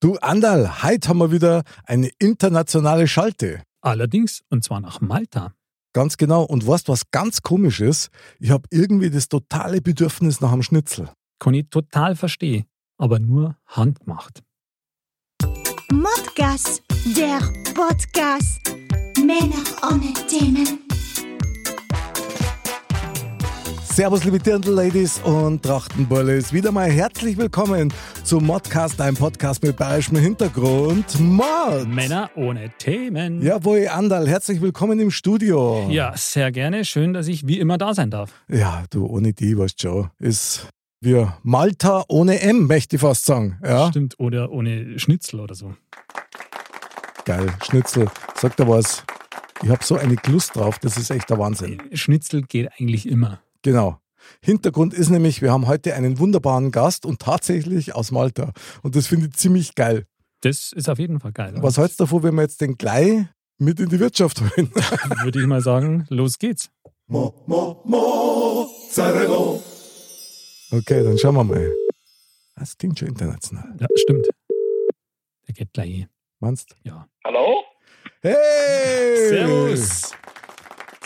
Du Andal, heute haben wir wieder eine internationale Schalte. Allerdings, und zwar nach Malta. Ganz genau. Und weißt was ganz komisch ist? Ich habe irgendwie das totale Bedürfnis nach einem Schnitzel. Kann ich total verstehen, aber nur handgemacht. Modcast, der Podcast. Männer ohne Themen. Servus, liebe Dirndl-Ladies und Trachtenbullis. Wieder mal herzlich willkommen zum Modcast, einem Podcast mit bayerischem Hintergrund. Mod! Männer ohne Themen. Jawohl, Andal, herzlich willkommen im Studio. Ja, sehr gerne. Schön, dass ich wie immer da sein darf. Ja, du, ohne die, weißt schon, ist wie Malta ohne M, möchte ich fast sagen. Ja? Stimmt, oder ohne Schnitzel oder so. Geil, Schnitzel. Sagt er was? Ich habe so eine Lust drauf, das ist echt der Wahnsinn. Schnitzel geht eigentlich immer. Genau. Hintergrund ist nämlich, wir haben heute einen wunderbaren Gast und tatsächlich aus Malta. Und das finde ich ziemlich geil. Das ist auf jeden Fall geil. Was hältst du davon, wenn wir jetzt den gleich mit in die Wirtschaft holen? Würde ich mal sagen, los geht's. Mo, mo, mo, Zarego. Okay, dann schauen wir mal. Das klingt schon international. Ja, stimmt. Der geht gleich. Meinst Ja. Hallo? Hey! Servus.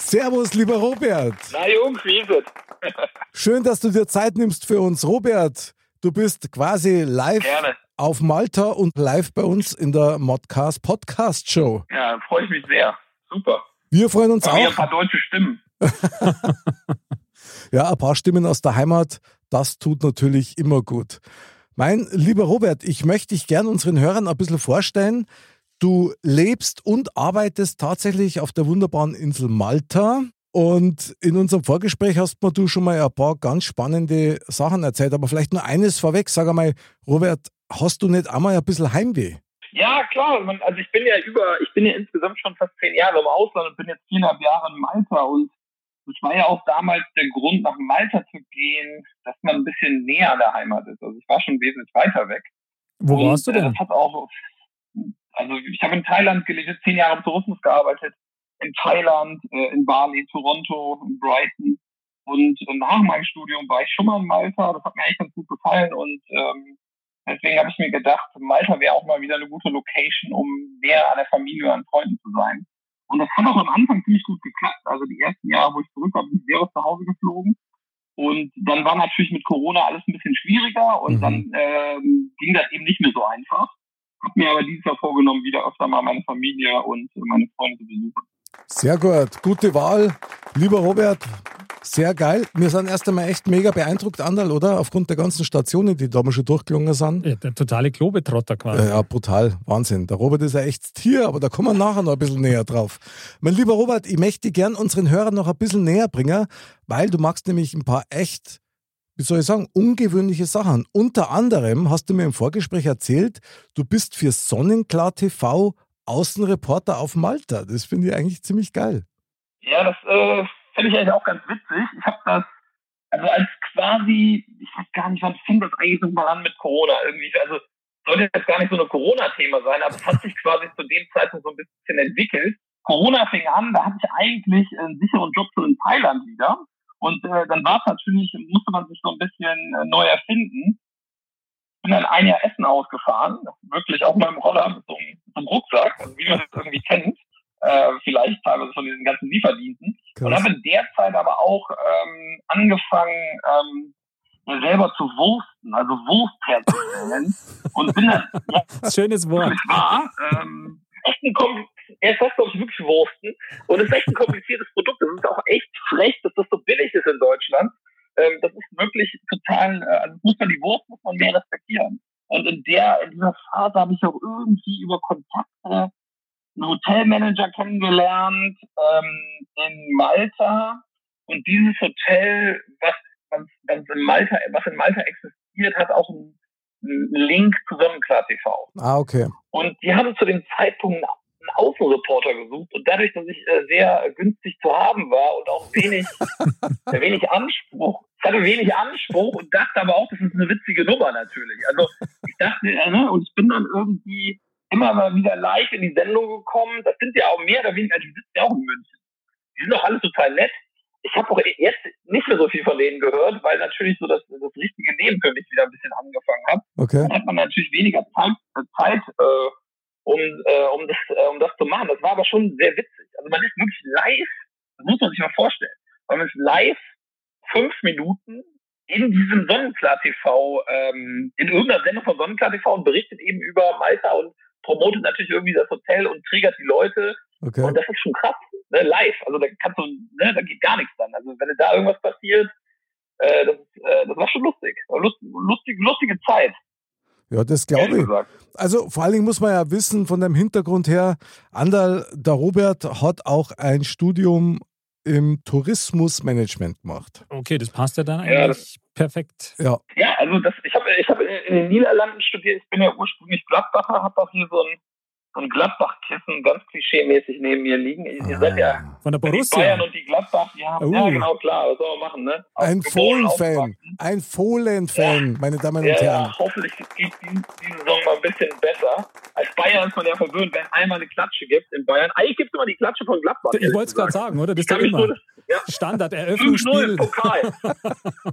Servus, lieber Robert. Na Jungs, wie ist es? Schön, dass du dir Zeit nimmst für uns. Robert, du bist quasi live Gerne. auf Malta und live bei uns in der Modcast Podcast Show. Ja, freue ich mich sehr. Super. Wir freuen uns Bei mir ein auch. paar deutsche Stimmen. Ja, ein paar Stimmen aus der Heimat, das tut natürlich immer gut. Mein lieber Robert, ich möchte dich gern unseren Hörern ein bisschen vorstellen. Du lebst und arbeitest tatsächlich auf der wunderbaren Insel Malta. Und in unserem Vorgespräch hast mir du schon mal ein paar ganz spannende Sachen erzählt. Aber vielleicht nur eines vorweg. Sag einmal, Robert, hast du nicht einmal ein bisschen Heimweh? Ja, klar. Also ich bin ja über, ich bin ja insgesamt schon fast zehn Jahre im Ausland und bin jetzt viereinhalb Jahre in Malta und das war ja auch damals der Grund, nach Malta zu gehen, dass man ein bisschen näher an der Heimat ist. Also ich war schon wesentlich weiter weg. Wo Und, warst du äh, denn? Das hat auch, also ich habe in Thailand gelebt, zehn Jahre im Tourismus gearbeitet, in Thailand, äh, in Bali, Toronto, in Brighton. Und äh, nach meinem Studium war ich schon mal in Malta. Das hat mir echt ganz gut gefallen und ähm, deswegen habe ich mir gedacht, Malta wäre auch mal wieder eine gute Location, um näher an der Familie und an Freunden zu sein. Und das hat auch am Anfang ziemlich gut geklappt. Also die ersten Jahre, wo ich zurück war, bin ich sehr aus zu Hause geflogen. Und dann war natürlich mit Corona alles ein bisschen schwieriger und Mhm. dann ähm, ging das eben nicht mehr so einfach. Hab mir aber dieses Jahr vorgenommen, wieder öfter mal meine Familie und meine Freunde zu besuchen. Sehr gut, gute Wahl. Lieber Robert, sehr geil. Wir sind erst einmal echt mega beeindruckt, Andal, oder? Aufgrund der ganzen Stationen, die da mal schon durchgelungen sind. Ja, der totale Globetrotter quasi. Ja, ja, brutal. Wahnsinn. Der Robert ist ein echtes Tier, aber da kommen wir nachher noch ein bisschen näher drauf. Mein lieber Robert, ich möchte dich gern unseren Hörern noch ein bisschen näher bringen, weil du magst nämlich ein paar echt, wie soll ich sagen, ungewöhnliche Sachen. Unter anderem hast du mir im Vorgespräch erzählt, du bist für Sonnenklar TV Außenreporter auf Malta. Das finde ich eigentlich ziemlich geil. Ja, das äh, finde ich eigentlich auch ganz witzig. Ich habe das, also als quasi, ich weiß gar nicht, wann fing das eigentlich so mal an mit Corona irgendwie. Also sollte jetzt gar nicht so ein Corona-Thema sein, aber es hat sich quasi zu dem Zeitpunkt so ein bisschen entwickelt. Corona fing an, da hatte ich eigentlich einen sicheren Job so in Thailand wieder. Und äh, dann war es natürlich, musste man sich so ein bisschen äh, neu erfinden. Bin dann ein Jahr Essen ausgefahren, wirklich auch mal im Roller mit so, einem, mit so einem Rucksack, also wie man das irgendwie kennt, äh, vielleicht teilweise von diesen ganzen Lieferdiensten. Und habe in der Zeit aber auch ähm, angefangen, ähm, mir selber zu wursten, also Wurst herzustellen. und bin dann, ja, Schönes Wort. wahr, ähm, echt ein Kom Erst heißt glaube ich wirklich Wursten. Und es ist echt ein kompliziertes Produkt. Es ist auch echt frech, dass das so billig ist in Deutschland. Ähm, das ist wirklich total, äh, also muss man die Wurst muss man mehr respektieren. Und in der, in dieser Phase habe ich auch irgendwie über Kontakte einen Hotelmanager kennengelernt ähm, in Malta. Und dieses Hotel, was, was, was in Malta, was in Malta existiert, hat auch ein einen Link zu Sonnenklar TV. Ah, okay. Und die haben zu dem Zeitpunkt einen Außenreporter gesucht und dadurch, dass ich äh, sehr günstig zu haben war und auch wenig, äh, wenig Anspruch, ich hatte wenig Anspruch und dachte aber auch, das ist eine witzige Nummer natürlich. Also ich dachte, äh, ne, und ich bin dann irgendwie immer mal wieder live in die Sendung gekommen. Das sind ja auch mehr oder weniger, die sitzen ja auch in München. Die sind doch alles total nett. Ich habe auch jetzt nicht mehr so viel von denen gehört, weil natürlich so das, das richtige Leben für mich wieder ein bisschen angefangen hat. Okay. Dann hat man natürlich weniger Zeit, Zeit äh, um, äh, um, das, äh, um das zu machen. Das war aber schon sehr witzig. Also man ist wirklich live, das muss man sich mal vorstellen. Man ist live fünf Minuten in diesem Sonnenklar TV, ähm, in irgendeiner Sendung von Sonnenklar TV und berichtet eben über Malta und promotet natürlich irgendwie das Hotel und triggert die Leute. Okay. Und das ist schon krass, ne? live. Also da kannst du, ne, da geht gar nichts dann. Also wenn da irgendwas passiert, äh, das, äh, das war schon lustig. Lust, lustig, lustige Zeit. Ja, das glaube ich. Also vor allen Dingen muss man ja wissen, von dem Hintergrund her, Andal, der Robert hat auch ein Studium im Tourismusmanagement gemacht. Okay, das passt ja dann eigentlich Ja, das- perfekt. Ja, Ja, also das, ich habe ich hab in den Niederlanden studiert. Ich bin ja ursprünglich Gladbacher, habe auch hier so ein, so ein Gladbach-Kissen ganz klischee-mäßig neben mir liegen. Ihr seid ja Von der die Borussia. Bayern und die Gladbach, die haben, ja Uh. genau, klar, was soll man machen, ne? ein Geboren, Fohlen-Fan. Ein Fohlen-Fan, meine Damen und Ja, Herren. ja, hoffentlich geht die, die Saison mal ein bisschen besser. Als Bayern ist man ja verwöhnt, wenn einmal eine Klatsche gibt in Bayern. Eigentlich gibt es immer die Klatsche von Gladbach. Ich wollte es gerade sagen, oder? Das ist ja immer nur, ja, Standard 5-0 Eröffnungsspiel. Pokal.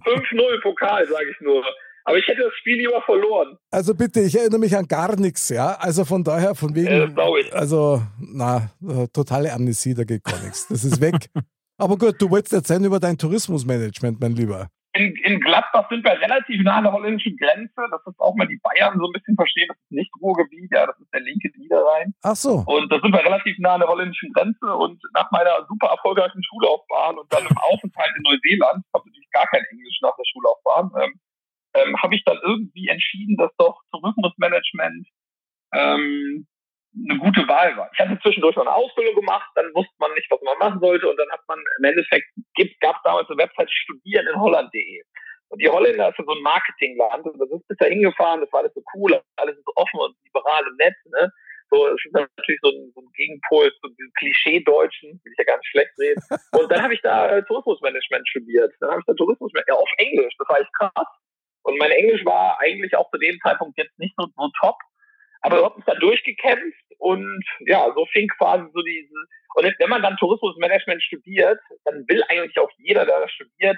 5-0 Pokal, sage ich nur. Aber ich hätte das Spiel lieber verloren. Also bitte, ich erinnere mich an gar nichts, ja. Also von daher, von wegen. Ja, das ich. Also, na, äh, totale Amnesie, da geht gar nichts. Das ist weg. Aber gut, du wolltest erzählen über dein Tourismusmanagement, mein Lieber. In, in Gladbach sind wir relativ nah an der holländischen Grenze. Das ist auch mal die Bayern so ein bisschen verstehen. Das ist nicht Ruhrgebiet, ja, das ist der linke Niederrhein. Ach so. Und da sind wir relativ nah an der holländischen Grenze. Und nach meiner super erfolgreichen Schullaufbahn und dann im Aufenthalt in Neuseeland, ich habe natürlich gar kein Englisch nach der Schullaufbahn, ähm, ähm, habe ich dann irgendwie entschieden, dass doch Tourismusmanagement ähm, eine gute Wahl war. Ich hatte zwischendurch noch eine Ausbildung gemacht, dann wusste man nicht, was man machen sollte und dann hat man im Endeffekt, gab es damals eine Website studieren in Holland.de. Und die Holländer ist ja so ein Marketingland und das ist bis da hingefahren, das war alles so cool, alles so offen und liberal und nett, ne? So, es ist natürlich so ein, so ein Gegenpol zu diesem Klischee-Deutschen, will ich ja gar nicht schlecht reden. Und dann habe ich da äh, Tourismusmanagement studiert. Dann habe ich da Tourismusmanagement, ja, auf Englisch, das war echt krass. Und mein Englisch war eigentlich auch zu dem Zeitpunkt jetzt nicht so, so top. Aber ich habe mich da durchgekämpft und ja, so fing quasi so diese. Und jetzt, wenn man dann Tourismusmanagement studiert, dann will eigentlich auch jeder, der das studiert,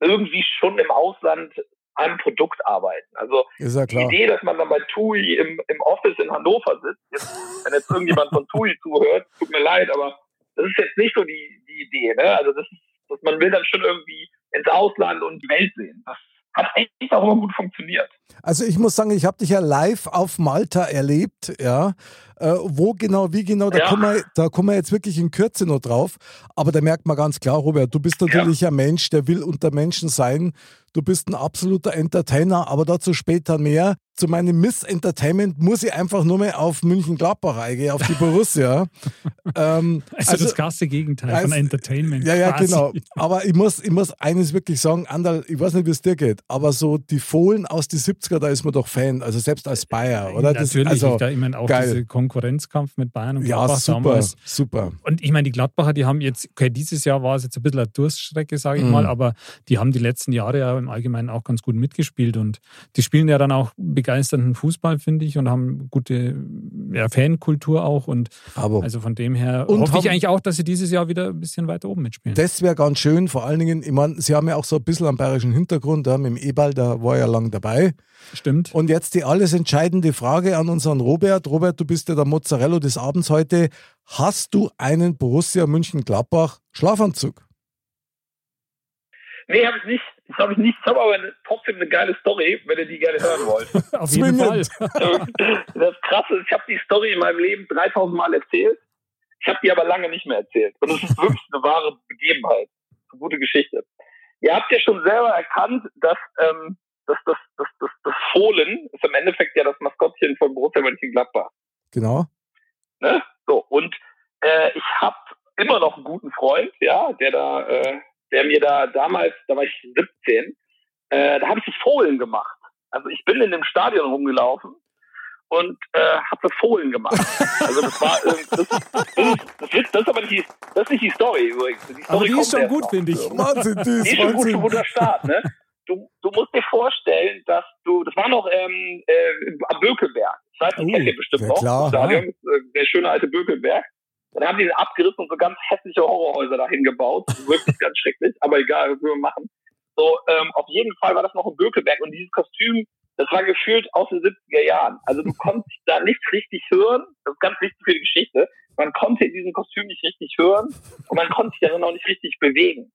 irgendwie schon im Ausland an einem Produkt arbeiten. Also ja die. Idee, dass man dann bei TUI im, im Office in Hannover sitzt, jetzt, wenn jetzt irgendjemand von TUI zuhört, tut mir leid, aber das ist jetzt nicht so die, die Idee. Ne? Also das ist, dass man will dann schon irgendwie ins Ausland und die Welt sehen. Das hat eigentlich auch immer gut funktioniert. Also ich muss sagen, ich habe dich ja live auf Malta erlebt, ja. Äh, wo genau, wie genau, da, Ja. kommen wir, da kommen wir jetzt wirklich in Kürze noch drauf. Aber da merkt man ganz klar, Robert, du bist natürlich ein Mensch, der will unter Menschen sein. Du bist ein absoluter Entertainer, aber dazu später mehr. Zu meinem Miss Entertainment muss ich einfach nur mehr auf München-Gladbach eingehen, auf die Borussia. ähm, Also, das krasse Gegenteil von also- Entertainment. ja, ja, quasi. genau. Aber ich muss, ich muss eines wirklich sagen, Andal, ich weiß nicht, wie es dir geht, aber so die Fohlen aus die 70er, da ist man doch Fan, also selbst als Bayer, oder? Das- Natürlich, also, da, ich meine auch geil. diese Konkurrenzkampf mit Bayern und ja, Gladbach super, damals. super. Und ich meine, die Gladbacher, die haben jetzt, okay, dieses Jahr war es jetzt ein bisschen eine Durststrecke, sage ich Mhm. mal, aber die haben die letzten Jahre ja im Allgemeinen auch ganz gut mitgespielt und die spielen ja dann auch begeisternden Fußball, finde ich, und haben gute ja, Fankultur auch und Aber also von dem her Und hoffe ich eigentlich auch, dass sie dieses Jahr wieder ein bisschen weiter oben mitspielen. das wäre ganz schön, vor allen Dingen, ich meine, sie haben ja auch so ein bisschen einen bayerischen Hintergrund, ja, mit dem Ebal, da war ja lang dabei. Stimmt. Und jetzt die alles entscheidende Frage an unseren Robert. Robert, du bist ja der Mozzarella des Abends heute. Hast du einen Borussia München-Gladbach Schlafanzug? Nee, habe ich nicht. Das habe ich nicht. Ich habe aber eine, trotzdem eine geile Story, wenn ihr die gerne hören wollt. Auf jeden Fall. Das Krasse ist, ich habe die Story in meinem Leben 3000 Mal erzählt. Ich habe die aber lange nicht mehr erzählt. Und es ist wirklich eine wahre Begebenheit. Eine gute Geschichte. Ihr habt ja schon selber erkannt, dass, ähm, dass das, das, das, das Fohlen ist im Endeffekt ja das Maskottchen von Borussia Mönchengladbach. Genau. Ne? So, und äh, ich habe immer noch einen guten Freund, ja, der da, äh, der mir da damals, da war ich 17, äh, da habe ich das Fohlen gemacht. Also ich bin in dem Stadion rumgelaufen und äh, habe Fohlen gemacht. Also das war äh, das, das, das, ist, das ist aber nicht die, das ist nicht die Story übrigens. Die Story Aber die ist schon gut, finde ich. Wahnsinn, das Die ist ist schon gut, guter Start, ne? Du, du musst dir vorstellen, dass du, das war noch ähm, äh, am Bökelberg. Das heißt, das Oh, kennt ihr bestimmt ja noch. klar. Stadion, äh, der schöne alte Bökelberg. Dann haben die den abgerissen und so ganz hässliche Horrorhäuser dahin gebaut. Wirklich ganz schrecklich, aber egal, was wir machen. So, ähm, auf jeden Fall war das noch ein Bökelberg und dieses Kostüm, das war gefühlt aus den 70er Jahren. Also du konntest da nichts richtig hören. Das ist ganz wichtig für die Geschichte. Man konnte in diesem Kostüm nicht richtig hören und man konnte sich darin auch nicht richtig bewegen.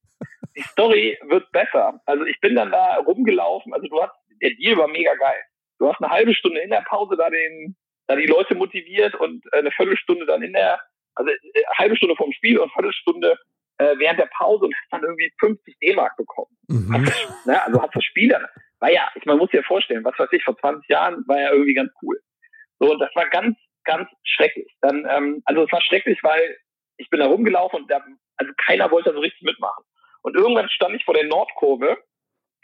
Die Story wird besser. Also ich bin dann da rumgelaufen. Also du hast, der Deal war mega geil. Du hast eine halbe Stunde in der Pause da den, da die Leute motiviert und äh, eine Viertelstunde dann in der, also äh, halbe Stunde vom Spiel und Viertelstunde äh, während der Pause und hast dann irgendwie 50 D-Mark bekommen. Mhm. Ne? Also hast das Spiel dann, war ja, ich man muss sich ja vorstellen, was weiß ich, vor 20 Jahren war ja irgendwie ganz cool. So, und das war ganz, ganz schrecklich. Dann, ähm, also es war schrecklich, weil ich bin da rumgelaufen und da, also keiner wollte so richtig mitmachen. Und irgendwann stand ich vor der Nordkurve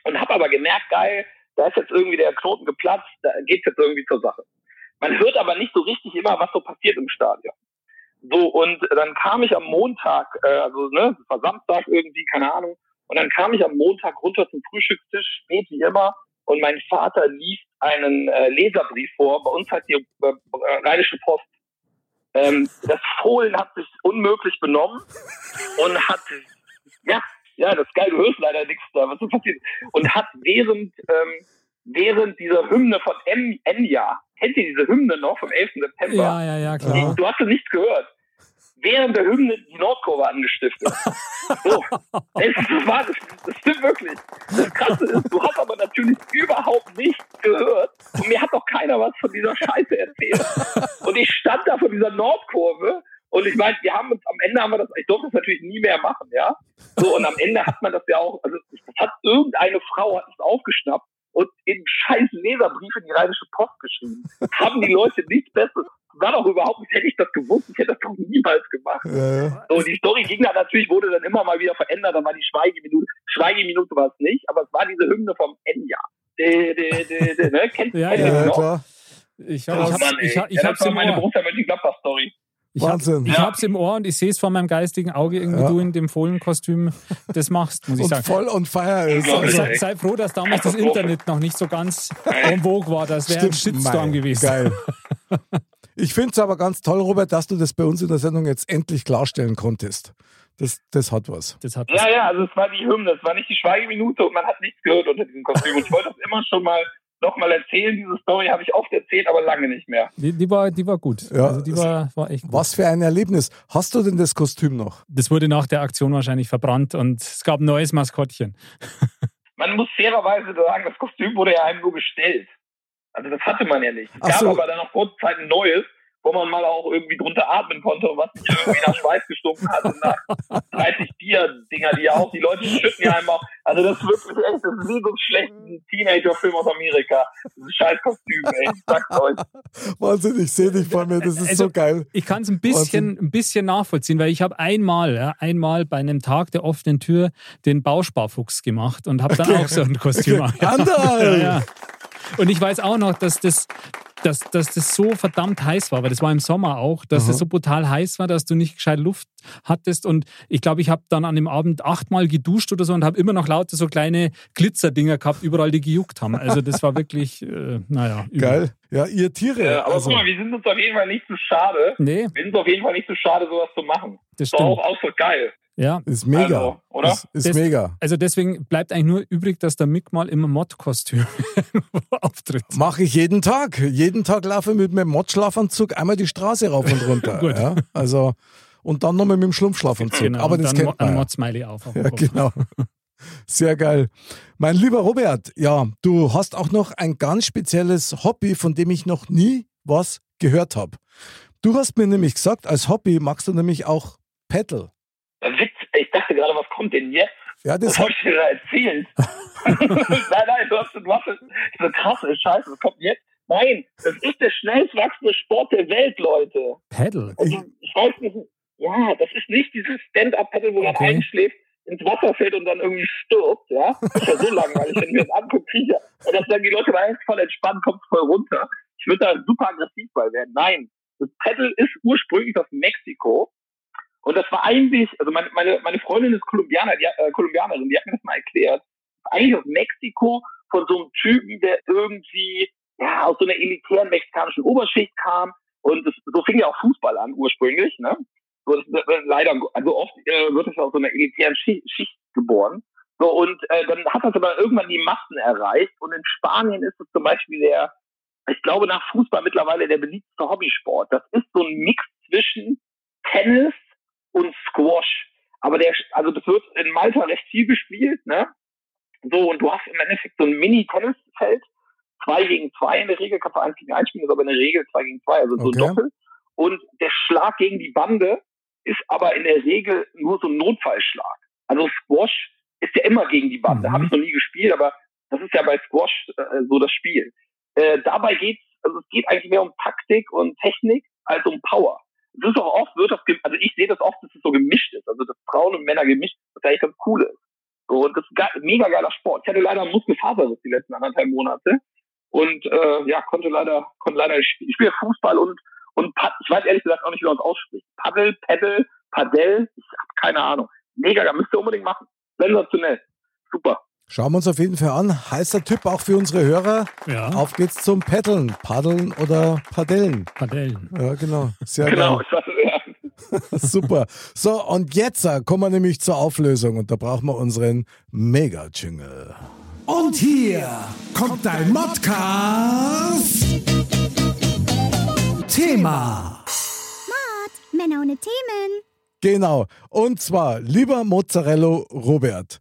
und habe aber gemerkt, geil, da ist jetzt irgendwie der Knoten geplatzt, da geht's jetzt irgendwie zur Sache. Man hört aber nicht so richtig immer, was so passiert im Stadion. So, und dann kam ich am Montag, äh, also ne, es war Samstag irgendwie, keine Ahnung, und dann kam ich am Montag runter zum Frühstückstisch, spät wie immer, und mein Vater liest einen äh, Leserbrief vor. Bei uns hat die äh, Rheinische Post. Ähm, das Fohlen hat sich unmöglich benommen und hat, ja, ja, das ist geil, du hörst leider nichts da, was so passiert, und hat während, ähm, während dieser Hymne von em Enya, kennt ihr diese Hymne noch vom 11. September? Ja, ja, ja, klar. Du hast ja nichts gehört. Während der Hymne die Nordkurve angestiftet. So. Es, das, war, das, das stimmt wirklich. Das Krasse ist, du hast aber natürlich überhaupt nichts gehört. Und mir hat doch keiner was von dieser Scheiße erzählt. Und ich stand da vor dieser Nordkurve und ich meine, wir haben uns, am Ende haben wir das, ich durfte das natürlich nie mehr machen, ja. So, und am Ende hat man das ja auch, also das hat irgendeine Frau hat es aufgeschnappt und in scheiß Leserbrief in die Rheinische Post geschrieben. Haben die Leute nichts Besseres. War doch überhaupt nicht, hätte ich das gewusst, ich hätte das doch niemals gemacht. Ja, ja. So, die Story ging dann natürlich, wurde dann immer mal wieder verändert, dann war die Schweigeminute. Schweigeminute war es nicht, aber es war diese Hymne vom Enya. De, de, de, de, ne? Kennt, Ja, kennt ja, ihr die ja, noch? klar. Ich, Oh, hab, ich, Mann, ich, hab, ich ja, im meine Ohr. Mönchengladbach-Story. Ich, hab, Wahnsinn. ich Ja. hab's im Ohr und ich sehe es vor meinem geistigen Auge, irgendwie Ja. du in dem Fohlenkostüm das machst, muss ich Und sagen. voll on fire ist. Also, Sei, sei froh, dass damals das. Internet noch nicht so ganz en vogue war. Das wäre ein Shitstorm mei, gewesen. Geil. Ich finde es aber ganz toll, Robert, dass du das bei uns in der Sendung jetzt endlich klarstellen konntest. Das, das hat was. Das hat was. Ja, ja, also es war die Hymne, es war nicht die Schweigeminute und man hat nichts gehört unter diesem Kostüm. Und ich wollte das immer schon mal nochmal erzählen. Diese Story habe ich oft erzählt, aber lange nicht mehr. Die, die, war, die war gut. Ja, also die war, war echt gut. Was für ein Erlebnis. Hast du denn das Kostüm noch? Das wurde nach der Aktion wahrscheinlich verbrannt und es gab ein neues Maskottchen. Man muss fairerweise sagen, das Kostüm wurde ja einem nur gestellt. Also das hatte man ja nicht. Es gab so. aber dann nach kurzer Zeit ein neues, wo man mal auch irgendwie drunter atmen konnte und was nicht irgendwie nach Schweiß gestunken hat und nach 30 Bier-Dinger, die ja auch, die Leute schütten ja einem auch. Also das ist wirklich echt, das ist wie so ein schlechten Teenager-Film aus Amerika. Dieses scheiß Kostüm, ey. Ich sag's euch. Wahnsinn, ich sehe dich vor mir. Das ist Also- so geil. Ich kann es ein bisschen, ein bisschen nachvollziehen, weil ich habe einmal, ja, einmal bei einem Tag der offenen Tür den Bausparfuchs gemacht und habe dann auch so ein Kostüm an. Anderl! Ja, ja. Und ich weiß auch noch, dass das, dass, dass das so verdammt heiß war, weil das war im Sommer auch, dass Aha. das so brutal heiß war, dass du nicht gescheit Luft hattest. Und ich glaube, ich habe dann an dem Abend achtmal geduscht oder so und habe immer noch lauter so kleine Glitzerdinger gehabt, überall die gejuckt haben. Also das war wirklich, äh, naja. übel. Geil. Ja, ihr Tiere. Ja, aber also, guck mal, wir sind uns auf jeden Fall nicht zu schade. Nee, Wir sind uns auf jeden Fall nicht zu schade, sowas zu machen. das Ist doch auch stimmt. Ausdruck geil. Ja, ist mega. Also, oder? Ist, ist Das- mega. Also deswegen bleibt eigentlich nur übrig, dass der Mick mal im Mod-Kostüm auftritt. Mache ich jeden Tag. Jeden Tag laufe ich mit meinem Mod-Schlafanzug einmal die Straße rauf und runter. Gut. ja, also, und dann nochmal mit dem Schlumpfschlafanzug. Genau, Aber und das dann kennt ein man. Ja. Mod-Smiley auf. auf Ja, Kopf. genau. Sehr geil. Mein lieber Robert, ja, du hast auch noch ein ganz spezielles Hobby, von dem ich noch nie was gehört habe. Du hast mir nämlich gesagt, als Hobby magst du nämlich auch Paddle. Witz, ich dachte gerade, was kommt denn jetzt? Ja, das Was hab ich dir da erzählt? nein, nein, du hast, du hast so krasse Scheiße, was kommt jetzt? Nein, das ist der schnellst wachsende Sport der Welt, Leute. Paddle. Also, ich weiß nicht, ja, das ist nicht dieses Stand-Up-Paddle, wo man Okay. einschläft. ins Wasser fällt und dann irgendwie stirbt, ja. Das ist ja so langweilig, wenn ich mir das angucke, kriege Und das sagen die Leute, da ist voll entspannt, kommt voll runter. Ich würde da super aggressiv bei werden. Nein. Das Paddle ist ursprünglich aus Mexiko. Und das war eigentlich, also meine, meine, meine Freundin ist Kolumbianer, die, äh, Kolumbianerin, die hat mir das mal erklärt. Eigentlich aus Mexiko von so einem Typen, der irgendwie ja, aus so einer elitären mexikanischen Oberschicht kam. Und das, so fing ja auch Fußball an ursprünglich. Ne? So, das, leider, also oft äh, wird es aus so einer elitären Schicht, Schicht geboren. So, und äh, dann hat das aber irgendwann die Massen erreicht. Und in Spanien ist es zum Beispiel der, ich glaube nach Fußball mittlerweile der beliebteste Hobbysport. Das ist so ein Mix zwischen Tennis und Squash. Aber der, also das wird in Malta recht viel gespielt, ne? So, und du hast im Endeffekt so ein Mini-Tennisfeld, zwei gegen zwei in der Regel, kannst du eins gegen eins spielen, ist aber in der Regel zwei gegen zwei, also so okay. Doppel. Und der Schlag gegen die Bande ist aber in der Regel nur so ein Notfallschlag. Also Squash ist ja immer gegen die Bande. Mhm. Habe ich noch nie gespielt, aber das ist ja bei Squash äh, so das Spiel. Äh, dabei geht's, also es geht eigentlich mehr um Taktik und Technik als um Power. Es ist auch oft, wird das, also ich sehe das oft, dass es so gemischt ist, also dass Frauen und Männer gemischt, was eigentlich ganz cool ist. So, und das ist ein mega geiler Sport. Ich hatte leider einen Muskelfaserriss die letzten anderthalb Monate und äh, ja, konnte leider, konnte leider nicht spielen. Ich spiele Fußball und und Pad ich weiß ehrlich gesagt auch nicht, wie man es ausspricht. Paddel, Paddle, Padel, ich habe keine Ahnung. Mega, müsst ihr unbedingt machen. Sensationell. Super. Schauen wir uns auf jeden Fall an. Heißer Tipp auch für unsere Hörer. Ja. Auf geht's zum Paddeln. Paddeln oder Padellen. Padellen. Ja, genau. Sehr genau. Geil. Super. So, und jetzt äh, kommen wir nämlich zur Auflösung und da brauchen wir unseren Mega-Jingle. Und hier kommt dein Modcast. Thema. Mod, Männer ohne Themen. Genau. Und zwar, lieber Mozzarella Robert,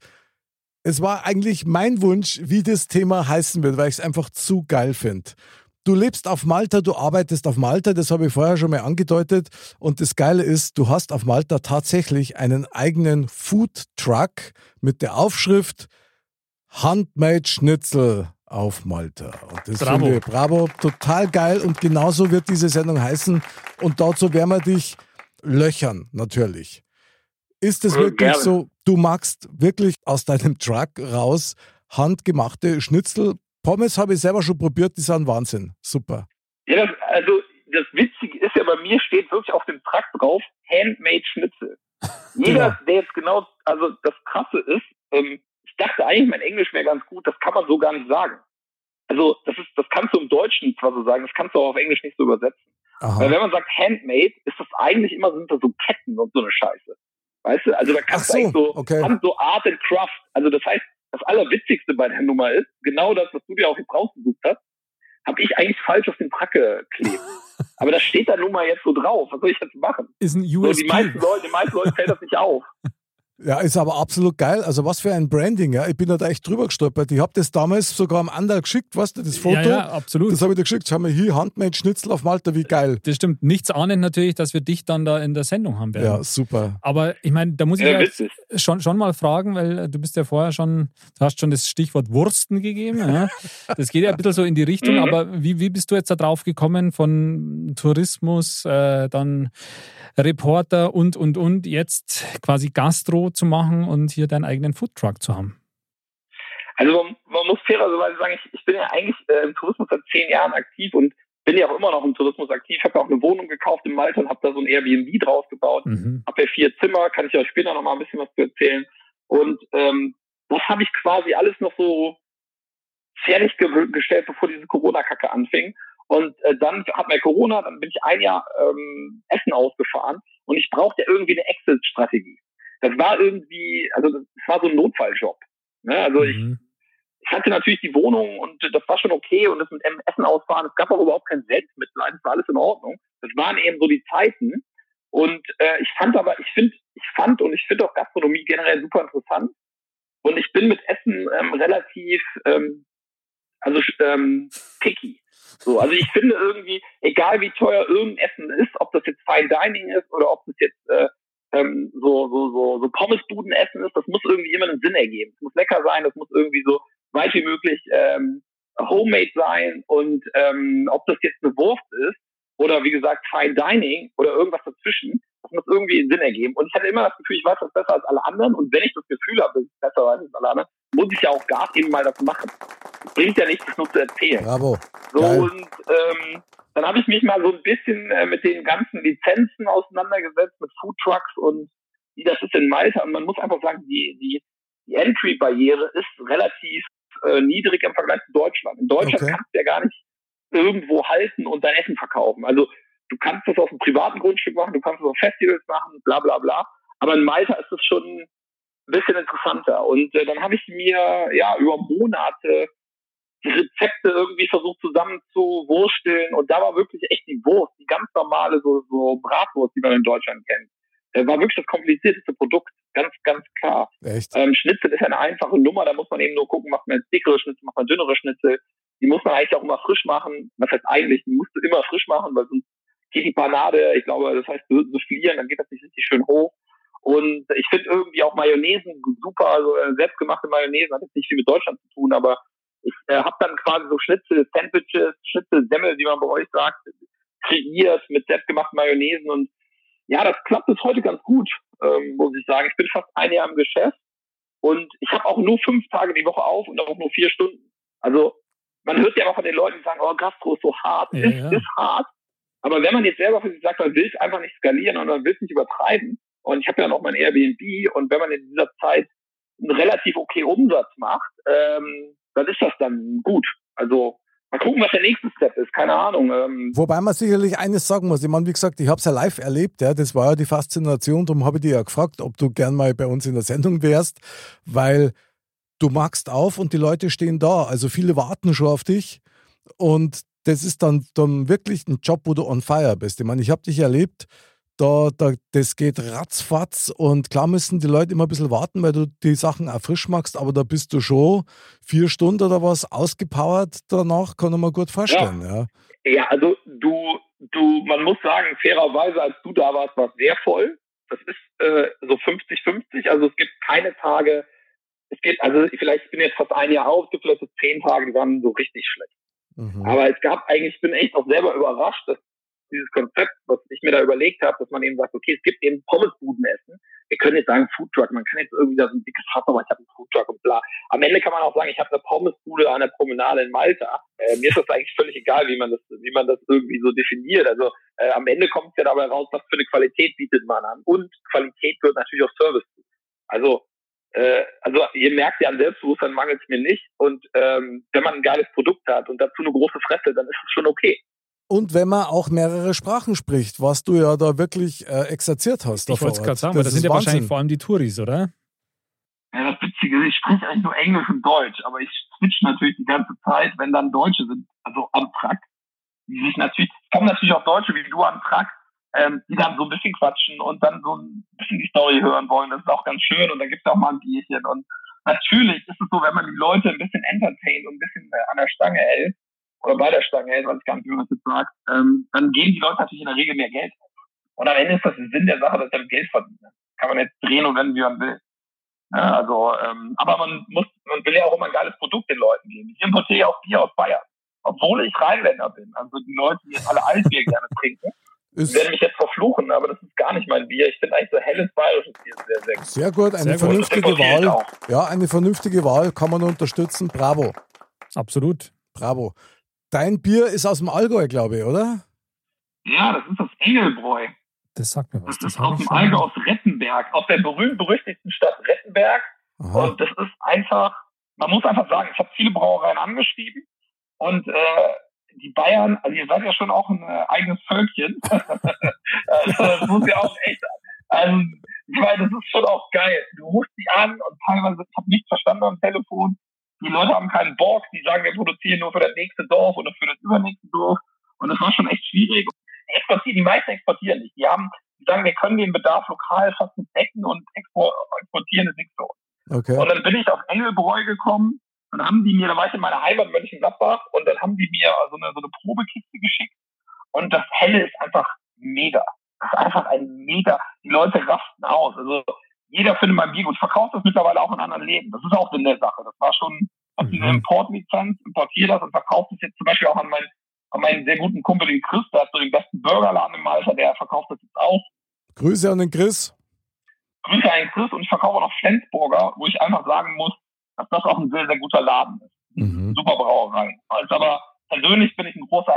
es war eigentlich mein Wunsch, wie das Thema heißen wird, weil ich es einfach zu geil finde. Du lebst auf Malta, du arbeitest auf Malta, das habe ich vorher schon mal angedeutet. Und das Geile ist, du hast auf Malta tatsächlich einen eigenen Food Truck mit der Aufschrift Handmade Schnitzel auf Malta. Und das bravo. finde ich, bravo, total geil. Und genauso wird diese Sendung heißen. Und dazu werden wir dich löchern, natürlich. Ist es wirklich gerne. so, du magst wirklich aus deinem Truck raus handgemachte Schnitzel? Pommes habe ich selber schon probiert, die sind Wahnsinn. Super. Ja, das, also das Witzige ist ja, bei mir steht wirklich auf dem Truck drauf, Handmade Schnitzel. Jeder, genau. der jetzt genau, also das Krasse ist, ähm, ich dachte eigentlich, mein Englisch wäre ganz gut, das kann man so gar nicht sagen. Also das ist, das kannst du im Deutschen zwar so sagen, das kannst du auch auf Englisch nicht so übersetzen. Aha. Weil wenn man sagt Handmade, ist das eigentlich immer sind da so Ketten und so eine Scheiße. Weißt du? Also da kannst so, du eigentlich so, okay. so Art and Craft. Also das heißt, das Allerwitzigste bei der Nummer ist, genau das, was du dir auch jetzt rausgesucht hast, habe ich eigentlich falsch auf den Tracke geklebt. Aber das steht da nun mal jetzt so drauf. Was soll ich jetzt machen? Ist ein USP. So, die meisten Leute, die meisten Leute fällt das nicht auf. Ja, ist aber absolut geil. Also was für ein Branding, ja. Ich bin da echt drüber gestolpert. Ich habe das damals sogar am Andal geschickt, weißt du, das Foto. Ja, ja absolut. Das habe ich dir geschickt. Schau mal hier, Handmade Schnitzel auf Malta, wie geil. Das stimmt. Nichts ahnen natürlich, dass wir dich dann da in der Sendung haben werden. Ja, super. Aber ich meine, da muss ich ja, ja schon, schon mal fragen, weil du bist ja vorher schon, du hast schon das Stichwort Wursten gegeben. Ja. Das geht ja ein bisschen so in die Richtung, mhm. aber wie, wie bist du jetzt da drauf gekommen von Tourismus, äh, dann Reporter und, und, und, jetzt quasi Gastro zu machen und hier deinen eigenen Foodtruck zu haben? Also man, man muss fairerweise sagen, ich, ich bin ja eigentlich äh, im Tourismus seit zehn Jahren aktiv und bin ja auch immer noch im Tourismus aktiv. Ich habe ja auch eine Wohnung gekauft in Malta und habe da so ein Airbnb draus gebaut. Mhm. Habe ja vier Zimmer, kann ich euch später noch mal ein bisschen was zu erzählen. Und ähm, das habe ich quasi alles noch so fertiggestellt, bevor diese Corona-Kacke anfing. Und äh, dann hat mir Corona, dann bin ich ein Jahr ähm, Essen ausgefahren und ich brauchte irgendwie eine Exit-Strategie. Das war irgendwie, also das war so ein Notfalljob. Ne? Also mhm. ich, ich hatte natürlich die Wohnung und das war schon okay und das mit Essen ausfahren, es gab auch überhaupt kein Selbstmitleid, es war alles in Ordnung. Das waren eben so die Zeiten. Und äh, ich fand aber, ich finde, ich fand und ich finde auch Gastronomie generell super interessant. Und ich bin mit Essen ähm, relativ, ähm, also ähm, picky. So, also ich finde irgendwie, egal wie teuer irgendein Essen ist, ob das jetzt Fine Dining ist oder ob das jetzt äh, ähm, so, so, so, so Pommesbuden essen ist, das muss irgendwie immer einen Sinn ergeben. Es muss lecker sein, das muss irgendwie so weit wie möglich ähm, homemade sein und ähm, ob das jetzt eine Wurst ist oder wie gesagt Fine Dining oder irgendwas dazwischen, das muss irgendwie Sinn ergeben. Und ich hatte immer das Gefühl, ich weiß das besser als alle anderen. Und wenn ich das Gefühl habe, dass ich besser weiß als alle anderen, muss ich ja auch Gas eben mal das machen. Bringt ja nichts, das nur zu erzählen. Bravo. So, Geil. und ähm, dann habe ich mich mal so ein bisschen äh, mit den ganzen Lizenzen auseinandergesetzt, mit Food Trucks und wie das ist in Malta. Und man muss einfach sagen, die, die, die Entry-Barriere ist relativ äh, niedrig im Vergleich zu Deutschland. In Deutschland Okay. kannst du ja gar nicht irgendwo halten und dein Essen verkaufen. Also du kannst das auf einem privaten Grundstück machen, du kannst es auf Festivals machen, bla bla bla. Aber in Malta ist es schon ein bisschen interessanter. Und äh, dann habe ich mir ja über Monate Rezepte irgendwie versucht zusammenzuwursteln und da war wirklich echt die Wurst, die ganz normale so, so Bratwurst, die man in Deutschland kennt. Äh, war wirklich das komplizierteste Produkt, ganz, ganz klar. Echt? Ähm, Schnitzel ist ja eine einfache Nummer, da muss man eben nur gucken, macht man jetzt dickere Schnitzel, macht man dünnere Schnitzel. Die muss man eigentlich auch immer frisch machen. Was heißt eigentlich, die musst du immer frisch machen, weil sonst geht die Panade, ich glaube, das heißt soufflieren, dann geht das nicht richtig schön hoch. Und ich finde irgendwie auch Mayonnaisen super, also äh, selbstgemachte Mayonnaise hat jetzt nicht viel mit Deutschland zu tun, aber ich äh, habe dann quasi so Schnitzel, Sandwiches, Schnitzel, Semmel, wie man bei euch sagt, kreiert mit selbstgemachten Mayonnaisen und ja, das klappt bis heute ganz gut, ähm, muss ich sagen. Ich bin fast ein Jahr im Geschäft und ich habe auch nur fünf Tage die Woche auf und auch nur vier Stunden. Also man hört ja auch von den Leuten, die sagen, oh, Gastro ist so hart, Ja, ist, ja. ist hart. Aber wenn man jetzt selber für sich sagt, man will es einfach nicht skalieren und man will es nicht übertreiben, und ich habe ja noch mein Airbnb und wenn man in dieser Zeit einen relativ okay Umsatz macht, ähm, dann ist das dann gut. Also mal gucken, was der nächste Step ist, keine Ahnung. Ähm, Wobei man sicherlich eines sagen muss. Ich meine, wie gesagt, ich habe es ja live erlebt. Ja, das war ja die Faszination. Darum habe ich dich ja gefragt, ob du gern mal bei uns in der Sendung wärst, weil du magst auf und die Leute stehen da. Also viele warten schon auf dich. Und das ist dann, dann wirklich ein Job, wo du on fire bist. Ich meine, ich habe dich erlebt. Da, da, das geht ratzfatz und klar müssen die Leute immer ein bisschen warten, weil du die Sachen auch frisch machst, aber da bist du schon vier Stunden oder was ausgepowert danach, kann ich mir gut vorstellen. Ja. Ja, also du, du, man muss sagen, fairerweise, als du da warst, war es sehr voll. Das ist äh, so 50-50. Also es gibt keine Tage, es gibt, also vielleicht, ich bin jetzt fast ein Jahr auf, es gibt vielleicht so zehn Tage, die waren so richtig schlecht. Mhm. Aber es gab eigentlich, ich bin echt auch selber überrascht, dass dieses Konzept, was ich mir da überlegt habe, dass man eben sagt, okay, es gibt eben Pommesbuden essen. Wir können jetzt sagen Foodtruck, man kann jetzt irgendwie da so ein dickes Fass, aber ich habe einen Foodtruck und bla. Am Ende kann man auch sagen, ich habe eine Pommesbude an der Promenade in Malta. Äh, mir ist das eigentlich völlig egal, wie man das, wie man das irgendwie so definiert. Also äh, am Ende kommt es ja dabei raus, was für eine Qualität bietet man an. Und Qualität gehört natürlich auch Service. Also äh, also ihr merkt ja an Selbstbewusstsein mangelt es mir nicht. Und ähm, wenn man ein geiles Produkt hat und dazu eine große Fresse, dann ist es schon okay. Und wenn man auch mehrere Sprachen spricht, was du ja da wirklich äh, exerziert hast. Ich wollte es gerade sagen, weil das, ist sind ja Wahnsinn. wahrscheinlich vor allem die Touris, oder? Ja, das Witzige ist, ich spreche eigentlich nur Englisch und Deutsch, aber ich switch natürlich die ganze Zeit, wenn dann Deutsche sind, also am Truck, die sich natürlich, es kommen natürlich auch Deutsche wie du am Truck, ähm, die dann so ein bisschen quatschen und dann so ein bisschen die Story hören wollen. Das ist auch ganz schön und dann gibt's auch mal ein Bierchen. Und natürlich ist es so, wenn man die Leute ein bisschen entertaint und ein bisschen äh, an der Stange hält, oder bei der Stange hält, weiß ich gar nicht, wie man das jetzt sagt, ähm, dann geben die Leute natürlich in der Regel mehr Geld. aus. Und am Ende ist das der Sinn der Sache, dass er Geld verdient. Kann man jetzt drehen und wenden, wie man will. Ja, also, ähm, aber man muss, man will ja auch immer ein geiles Produkt den Leuten geben. Ich importiere ja auch Bier aus Bayern. Obwohl ich Rheinländer bin. Also die Leute, die jetzt alle Altbier gerne trinken, Ist werden mich jetzt verfluchen, aber das ist gar nicht mein Bier. Ich finde eigentlich so helles bayerisches Bier sehr, sehr gut. sehr gut, eine Sehr gut. vernünftige ich Wahl. auch. Ja, eine vernünftige Wahl kann man unterstützen. Bravo, Absolut. bravo. Dein Bier ist aus dem Allgäu, glaube ich, oder? Ja, das ist das Engelbräu. Das sagt mir was. Das Das ist aus dem Allgäu, aus Rettenberg, aus der berühmt-berüchtigten Stadt Rettenberg. Aha. Und das ist einfach, man muss einfach sagen, ich habe viele Brauereien angeschrieben und äh, die Bayern, also ihr seid ja schon auch ein äh, eigenes Völkchen. also, das muss ja auch echt, also ich meine, das ist schon auch geil. Du rufst die an und teilweise, ich habe nichts verstanden am Telefon. Die Leute haben keinen Bock, die sagen, wir produzieren nur für das nächste Dorf oder für das übernächste Dorf. Und das war schon echt schwierig. Die exportieren, die meisten exportieren nicht. Die haben, die sagen, wir können den Bedarf lokal fast nicht decken und expor exportieren ist nichts für uns. Okay. Und dann bin ich auf Engelbräu gekommen. Und dann haben die mir, da war ich in meiner Heimat Mönchengladbach und dann haben die mir so eine, so eine Probekiste geschickt. Und das Helle ist einfach mega. Das ist einfach ein mega. Die Leute rasten aus. Also jeder findet mein Bier gut. Verkauft das mittlerweile auch in anderen Läden. Das ist auch eine Sache. Das war schon auf Mhm. eine Importlizenz, importiere das und verkauft es jetzt zum Beispiel auch an meinen, an meinen sehr guten Kumpel, den Chris, der hat so den besten Burgerladen im Malta, der verkauft das jetzt auch. Grüße an den Chris. Grüße an den Chris und ich verkaufe noch Flensburger, wo ich einfach sagen muss, dass das auch ein sehr, sehr guter Laden ist. Mhm. Super Brauerei. Also aber persönlich bin ich ein großer,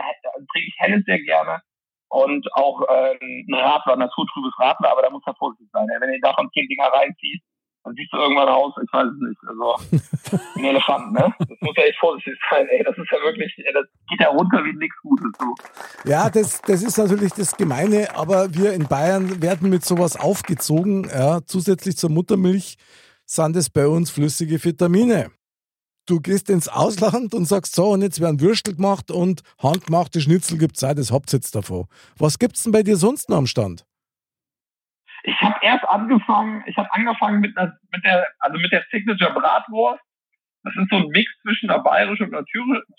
trinke ich Helles sehr gerne und auch äh, ein Radler, naturtrübes Radler, aber da muss er vorsichtig sein. Wenn ihr davon zehn Dinger reinzieht, dann siehst du irgendwann aus, ich weiß es nicht, also ein Elefant, ne? Das muss ja echt vorsichtig sein, ey. Das ist ja wirklich, ey, das geht ja runter wie nichts Gutes. So. Ja, das, das ist natürlich das Gemeine, aber wir in Bayern werden mit sowas aufgezogen. Ja, zusätzlich zur Muttermilch sind es bei uns flüssige Vitamine. Du gehst ins Ausland und sagst so, und jetzt werden Würstel gemacht und handgemachte Schnitzel gibt's auch, das habt ihr jetzt davon. Was gibt's denn bei dir sonst noch am Stand? Ich habe erst angefangen, ich habe angefangen mit, einer, mit der, also mit der Signature Bratwurst. Das ist so ein Mix zwischen einer bayerischen und einer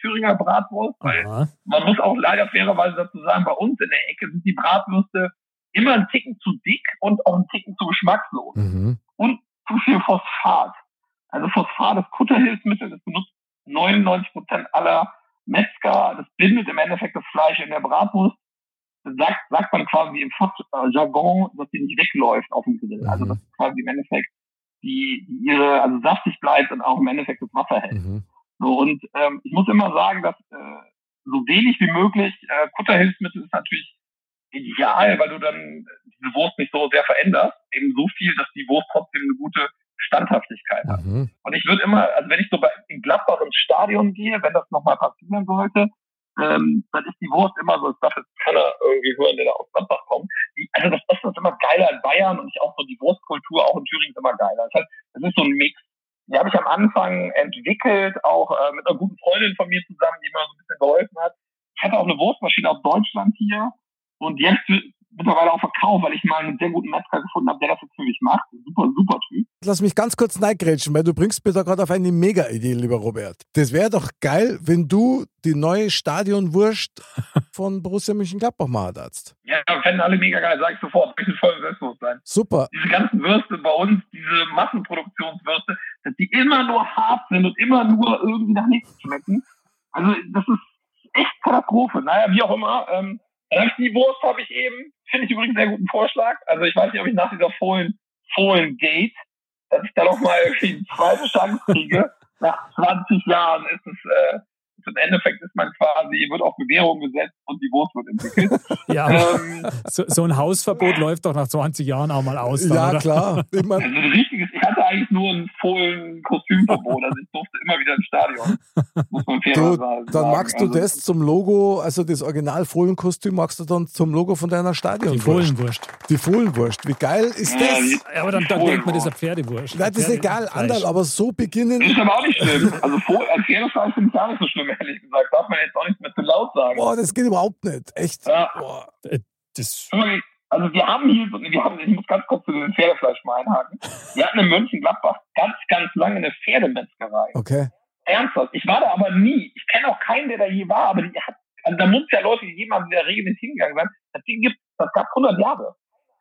Thüringer Bratwurst. Weil man muss auch leider fairerweise dazu sagen, bei uns in der Ecke sind die Bratwürste immer ein Ticken zu dick und auch ein Ticken zu geschmackslos. Mhm. Und zu viel Phosphat. Also Phosphat ist Kutterhilfsmittel, das benutzt 99 Prozent aller Metzger. Das bindet im Endeffekt das Fleisch in der Bratwurst sagt, sagt man quasi im Fachjargon, dass die nicht wegläuft auf dem Grill. Also, mhm. Also dass quasi im Endeffekt die, die ihre, also saftig bleibt und auch im Endeffekt das Wasser hält. Mhm. So, und ähm, ich muss immer sagen, dass äh, so wenig wie möglich äh, Kutterhilfsmittel ist natürlich ideal, weil du dann diese Wurst nicht so sehr veränderst. Eben so viel, dass die Wurst trotzdem eine gute Standhaftigkeit hat. Mhm. Und ich würde immer, also wenn ich so bei, in Gladbach ins Stadion gehe, wenn das nochmal passieren sollte, ähm, dann ist die Wurst immer so, das darf jetzt keiner irgendwie hören, der da aus Gladbach kommt. Die, also das Essen ist immer geiler in Bayern und ich auch so die Wurstkultur auch in Thüringen ist immer geiler. Das, heißt, das ist so ein Mix. Die habe ich am Anfang entwickelt, auch äh, mit einer guten Freundin von mir zusammen, die mir so ein bisschen geholfen hat. Ich hatte auch eine Wurstmaschine aus Deutschland hier und jetzt mittlerweile auch verkauft, weil ich mal einen sehr guten Metzger gefunden habe, der das jetzt für mich macht. Super, super Typ. Lass mich ganz kurz neigrätschen, weil du bringst mir da gerade auf eine Mega-Idee, lieber Robert. Das wäre doch geil, wenn du die neue Stadionwurst von Borussia Mönchengladbach mal hadst. Ja, fänden alle mega geil, sag ich sofort. Ich will voll Selbstbewusstsein. Super. Diese ganzen Würste bei uns, diese Massenproduktionswürste, dass die immer nur hart sind und immer nur irgendwie nach nichts schmecken. Also das ist echt Katastrophe. Naja, wie auch immer. Ähm, die Wurst habe ich eben. Finde ich übrigens einen sehr guten Vorschlag. Also ich weiß nicht, ob ich nach dieser Fohlen, Fohlen Gate, dass ich da noch mal irgendwie eine zweite Chance kriege. Nach 20 Jahren ist es äh, im Endeffekt ist man quasi, wird auf Bewährung gesetzt und die Wurst wird entwickelt. Ja, ähm, so, so, ein Hausverbot läuft doch nach 20 Jahren auch mal aus. Dann, ja, oder? klar. Ich mein, also richtiges, ich hatte eigentlich nur ein Fohlen-Kostümverbot, also ich durfte immer wieder ins Stadion. Muss man fair du, sagen. Dann magst du also, das zum Logo, also das Original Fohlen-Kostüm magst du dann zum Logo von deiner Stadion. Die Fohlenwurst. Die Fohlenwurst. Wie geil ist ja, das? Die, ja, aber dann, dann denkt man, das ist eine Pferdewurst. Nein, das ist egal, Anderl, aber so beginnen. Das ist aber auch nicht schlimm. Also Pferdefleisch finde ich gar nicht so schlimm, ehrlich gesagt. Darf man jetzt auch nicht mehr zu laut sagen. Boah, das geht überhaupt nicht. Echt. Ja. Boah, äh, das also wir haben hier, so, wir haben, ich muss ganz kurz zu dem Pferdefleisch mal einhaken. Wir hatten in Mönchengladbach ganz, ganz lange eine Pferdemetzgerei. Okay. Ernsthaft. Ich war da aber nie. Ich kenne auch keinen, der da je war, aber die hat, also da muss ja Leute gegeben haben, die da regelmäßig hingegangen sind. Das Ding gibt, das gab 100 Jahre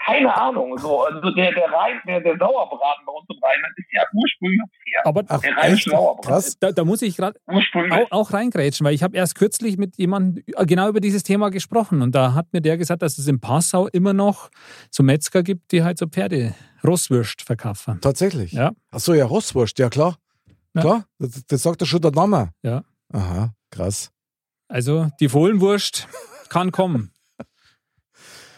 keine Ahnung. So, also der, der, Rhein, der, der Sauerbraten bei uns im Rheinland ist ja ursprünglich Pferd. Aber Ach, der rheinische Sauerbraten. Da, da, muss ich gerade auch, auch reingrätschen, weil ich habe erst kürzlich mit jemandem genau über dieses Thema gesprochen und da hat mir der gesagt, dass es in Passau immer noch so Metzger gibt, die halt so Pferde Rosswurst verkaufen. Tatsächlich? Ja. Achso, ja, Rosswurst, ja klar. Ja. Klar, das, das sagt ja schon der Name. Ja. Aha, krass. Also die Fohlenwurst kann kommen.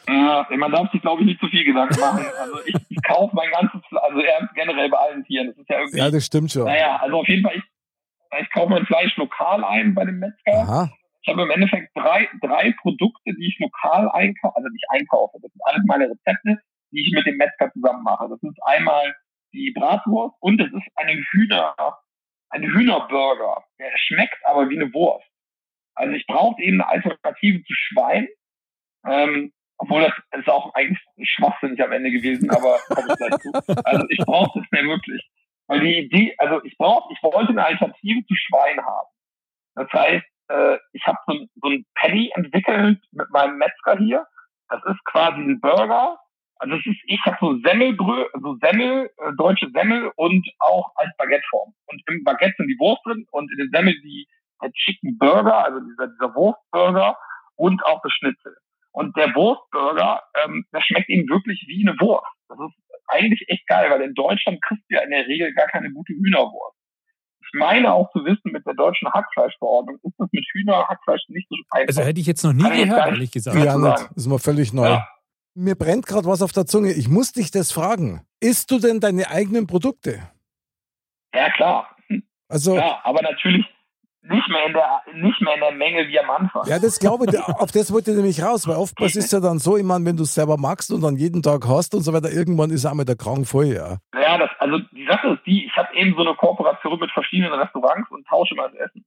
Ja, man darf sich, glaube ich, nicht zu viel Gedanken machen. Also ich, ich kaufe mein ganzes, also generell bei allen Tieren. Das ist ja irgendwie. Ja, das stimmt schon. Naja, also auf jeden Fall, ich, ich kaufe mein Fleisch lokal ein bei dem Metzger. Aha. Ich habe im Endeffekt drei, drei Produkte, die ich lokal einkaufe, also nicht einkaufe. Das sind alles meine Rezepte, die ich mit dem Metzger zusammen mache. Das ist einmal die Bratwurst und es ist eine Hühner, ein Hühnerburger. Der schmeckt aber wie eine Wurst. Also ich brauche eben eine Alternative zu Schwein. Ähm, obwohl das ist auch eigentlich schwachsinnig am Ende gewesen, aber komme ich gleich zu. Also ich brauche das mehr wirklich. Weil die Idee, also ich brauche, ich wollte eine Alternative zu Schwein haben. Das heißt, äh, ich habe so, so ein Patty entwickelt mit meinem Metzger hier. Das ist quasi ein Burger. Also es ist, ich habe so Semmelbrö, so Semmel, äh, deutsche Semmel und auch als Baguetteform. Und im Baguette sind die Wurst drin und in den Semmel die der Chicken Burger, also dieser, dieser Wurstburger und auch das Schnitzel. Und der Wurstburger, ähm, der schmeckt ihm wirklich wie eine Wurst. Das ist eigentlich echt geil, weil in Deutschland kriegst du ja in der Regel gar keine gute Hühnerwurst. Ich meine auch zu wissen, mit der deutschen Hackfleischverordnung ist das mit Hühnerhackfleisch nicht so einfach. Also hätte ich jetzt noch nie Kann ich gehört, ehrlich gesagt. Ja, nicht. Das ist mir völlig neu. Ja. Mir brennt gerade was auf der Zunge. Ich muss dich das fragen. Isst du denn deine eigenen Produkte? Ja, klar. Also, Ja, aber natürlich nicht mehr in der, nicht mehr in der Menge wie am Anfang. ja, das glaube ich, auf das wollte ich nämlich raus, weil oftmals ist es ja dann so, ich meine, wenn du es selber magst und dann jeden Tag hast und so weiter, irgendwann ist auch mal der Krank voll, ja. Ja, das, also die Sache ist die, ich habe eben so eine Kooperation mit verschiedenen Restaurants und tausche mal das Essen.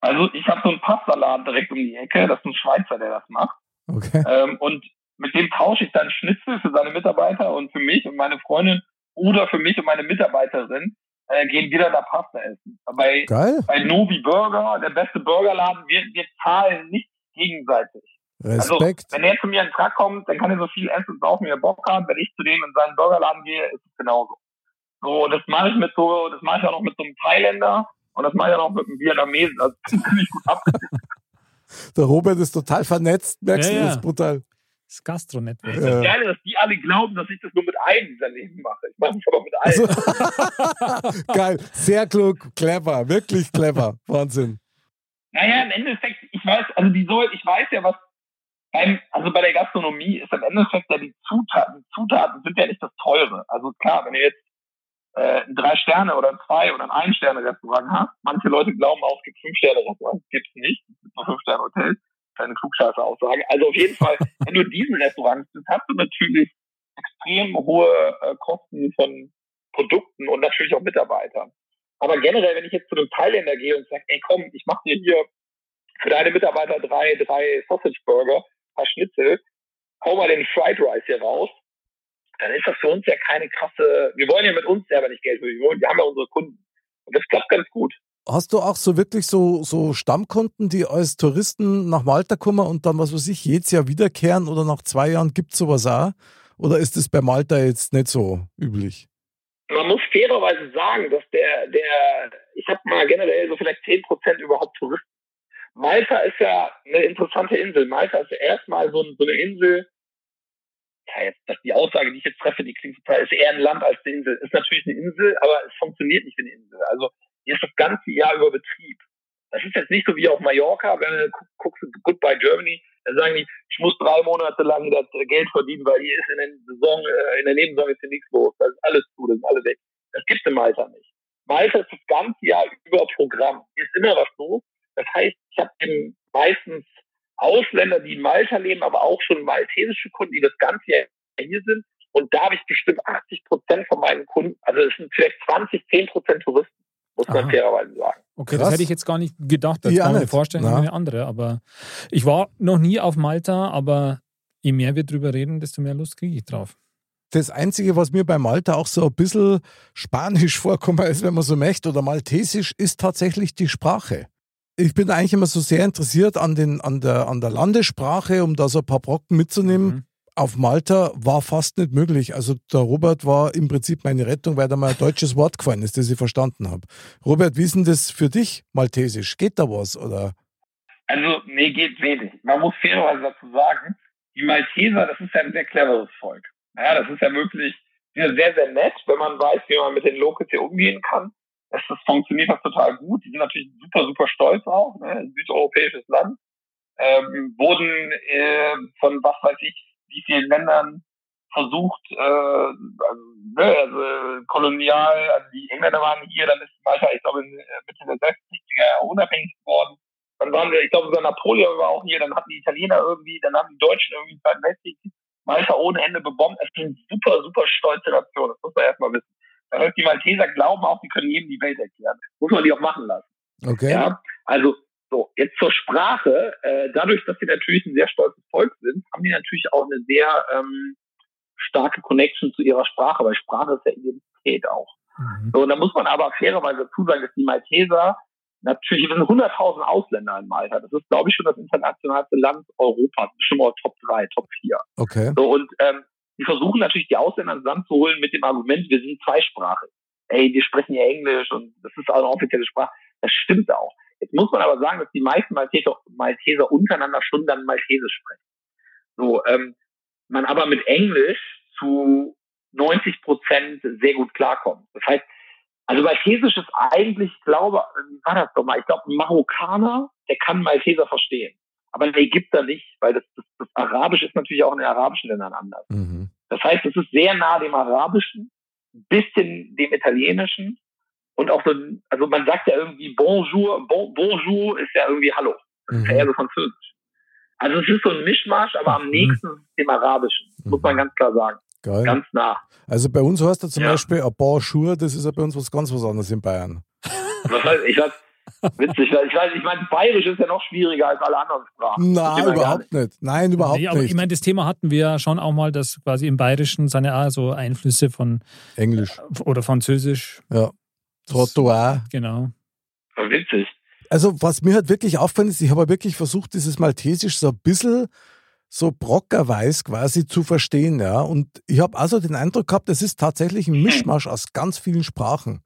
Also ich habe so einen Pastaladen direkt um die Ecke, das ist ein Schweizer, der das macht. Okay. Ähm, und mit dem tausche ich dann Schnitzel für seine Mitarbeiter und für mich und meine Freundin oder für mich und meine Mitarbeiterin äh, gehen wir dann da Pasta essen. Bei, Geil. bei Novi Burger, der beste Burgerladen, wir, wir zahlen nicht gegenseitig. Respekt. Also, wenn er zu mir in den Truck kommt, dann kann er so viel essen und saufen, wie er Bock hat. Wenn ich zu dem in seinen Burgerladen gehe, ist es genauso. So, das mache ich mit so, das mache ich auch noch mit so einem Thailänder und das mache ich auch noch mit einem Vietnamesen. Also ziemlich gut ab. Der Robert ist total vernetzt, merkst Ja, du, ja. das ist brutal. Das Gastro-Network. Ja. Das Geile dass die alle glauben, dass ich das nur mit einem dieser Leben mache. Ich mache das aber mit allen. Also, geil, sehr klug, clever, wirklich clever. Wahnsinn. Naja, im Endeffekt, ich weiß, also die soll, ich weiß ja, was beim, also bei der Gastronomie ist im Endeffekt ja die Zutaten, Zutaten sind ja nicht das Teure. Also klar, wenn ihr jetzt äh, ein Drei-Sterne oder ein Zwei- oder ein Ein-Sterne-Restaurant habt, manche Leute glauben auch, es gibt Fünf-Sterne-Restaurants, gibt's nicht. Es gibt nur Fünf-Sterne-Hotels. Keine Klugscheißer-Aussage. Also auf jeden Fall, wenn du in diesen Restaurants bist, hast du natürlich extrem hohe äh, Kosten von Produkten und natürlich auch Mitarbeitern. Aber generell, wenn ich jetzt zu einem Thailänder gehe und sage, ey komm, ich mache dir hier für deine Mitarbeiter drei, drei Sausage Burger, paar Schnitzel, hau mal den Fried Rice hier raus, dann ist das für uns ja keine krasse, wir wollen ja mit uns selber nicht Geld verdienen, wir haben ja unsere Kunden. Und das klappt ganz gut. Hast du auch so wirklich so, so Stammkunden, die als Touristen nach Malta kommen und dann, was weiß ich, jedes Jahr wiederkehren oder nach zwei Jahren gibt es sowas auch? Oder ist es bei Malta jetzt nicht so üblich? Man muss fairerweise sagen, dass der, der, ich habe mal generell so vielleicht 10% überhaupt Touristen. Malta ist ja eine interessante Insel. Malta ist ja erstmal so, so eine Insel, ja, jetzt, das, die Aussage, die ich jetzt treffe, die klingt total, ist eher ein Land als eine Insel. Ist natürlich eine Insel, aber es funktioniert nicht wie eine Insel. Also hier ist das ganze Jahr über Betrieb. Das ist jetzt nicht so wie auf Mallorca, wenn du gu- guckst, Goodbye Germany, da sagen die, ich muss drei Monate lang das Geld verdienen, weil hier ist in der Saison, äh, in der Nebensaison ist hier nichts los. Da ist alles zu, das ist alle weg. Das gibt's in Malta nicht. Malta ist das ganze Jahr über Programm. Hier ist immer was los. Das heißt, ich habe eben meistens Ausländer, die in Malta leben, aber auch schon maltesische Kunden, die das ganze Jahr hier sind. Und da habe ich bestimmt 80 Prozent von meinen Kunden, also es sind vielleicht 20, 10 Prozent Touristen, muss man Aha. fairerweise sagen. Okay, Krass. das hätte ich jetzt gar nicht gedacht. Das Ich kann man mir vorstellen, Na. eine andere. Aber ich war noch nie auf Malta, aber je mehr wir drüber reden, desto mehr Lust kriege ich drauf. Das Einzige, was mir bei Malta auch so ein bisschen spanisch vorkommt, ist, wenn man so möchte, oder maltesisch, ist tatsächlich die Sprache. Ich bin eigentlich immer so sehr interessiert an, den, an, der, an der Landessprache, um da so ein paar Brocken mitzunehmen. Mhm. Auf Malta war fast nicht möglich. Also der Robert war im Prinzip meine Rettung, weil da mal ein deutsches Wort gefallen ist, das ich verstanden habe. Robert, wie ist denn das für dich, maltesisch? Geht da was? Oder? Also, nee, geht wenig. Man muss fairerweise dazu sagen, die Malteser, das ist ja ein sehr cleveres Volk. Ja, das ist ja wirklich die sind sehr, sehr nett, wenn man weiß, wie man mit den Locals hier umgehen kann. Das, das funktioniert das total gut. Die sind natürlich super, super stolz auch, ne? Südeuropäisches Land. Ähm, wurden äh, von was weiß ich, wie vielen Ländern versucht, äh, also, ne, also kolonial, also die Engländer waren hier, dann ist Malta, ich glaube, in, äh, Mitte der 60er Jahre unabhängig geworden. Dann waren wir, ich glaube, sogar Napoleon war auch hier, dann hatten die Italiener irgendwie, dann haben die Deutschen irgendwie den Zweiten Weltkrieg Malta ohne Ende bebombt. Es ist eine super, super stolze Nation, das muss man erstmal wissen. Das heißt, die Malteser glauben auch, die können jedem die Welt erklären. Muss man die auch machen lassen. Okay. Ja, also so, jetzt zur Sprache. Äh, dadurch, dass sie natürlich ein sehr stolzes Volk sind, haben die natürlich auch eine sehr ähm, starke Connection zu ihrer Sprache, weil Sprache ist ja Identität auch. Mhm. So, und da muss man aber fairerweise dazu sagen, dass die Malteser natürlich, wir sind 100.000 Ausländer in Malta. Das ist, glaube ich, schon das internationalste Land Europas. Bestimmt mal Top 3, Top 4. Okay. So, und ähm, die versuchen natürlich, die Ausländer ins Land zu holen mit dem Argument, wir sind zweisprachig. Ey, wir sprechen ja Englisch und das ist auch eine offizielle Sprache. Das stimmt auch. Jetzt muss man aber sagen, dass die meisten Malteser, Malteser untereinander schon dann Maltesisch sprechen. So, ähm, man aber mit Englisch zu 90 Prozent sehr gut klarkommt. Das heißt, also Maltesisch ist eigentlich, ich glaube, wie war das doch mal? Ich glaube, ein Marokkaner, der kann Malteser verstehen. Aber ein Ägypter nicht, weil das, das, das Arabisch ist natürlich auch in den arabischen Ländern anders. Mhm. Das heißt, es ist sehr nah dem Arabischen, bisschen dem Italienischen und auch so, also man sagt ja irgendwie Bonjour, bon, Bonjour ist ja irgendwie Hallo. Das ist ja Mhm. eher so französisch. Also es ist so ein Mischmasch, aber am Mhm. nächsten ist es dem Arabischen, muss man Mhm. ganz klar sagen. Geil. Ganz nah. Also bei uns heißt er zum Ja. Beispiel ein Schuhe, das ist ja bei uns was ganz was anderes in Bayern. Was heißt, ich weiß, witzig, weil ich weiß, ich meine, Bayerisch ist ja noch schwieriger als alle anderen Sprachen. Nein, überhaupt nicht. Nein, überhaupt Nee, aber nicht. ich meine, das Thema hatten wir ja schon auch mal, dass quasi im Bayerischen seine auch so Einflüsse von Englisch. oder Französisch. Ja. Trottoir. Genau. nicht. Witzig. Also, was mir halt wirklich auffällt, ist, ich habe wirklich versucht, dieses Maltesisch so ein bisschen so brockerweise quasi zu verstehen, ja. Und ich habe also den Eindruck gehabt, es ist tatsächlich ein Mischmasch aus ganz vielen Sprachen.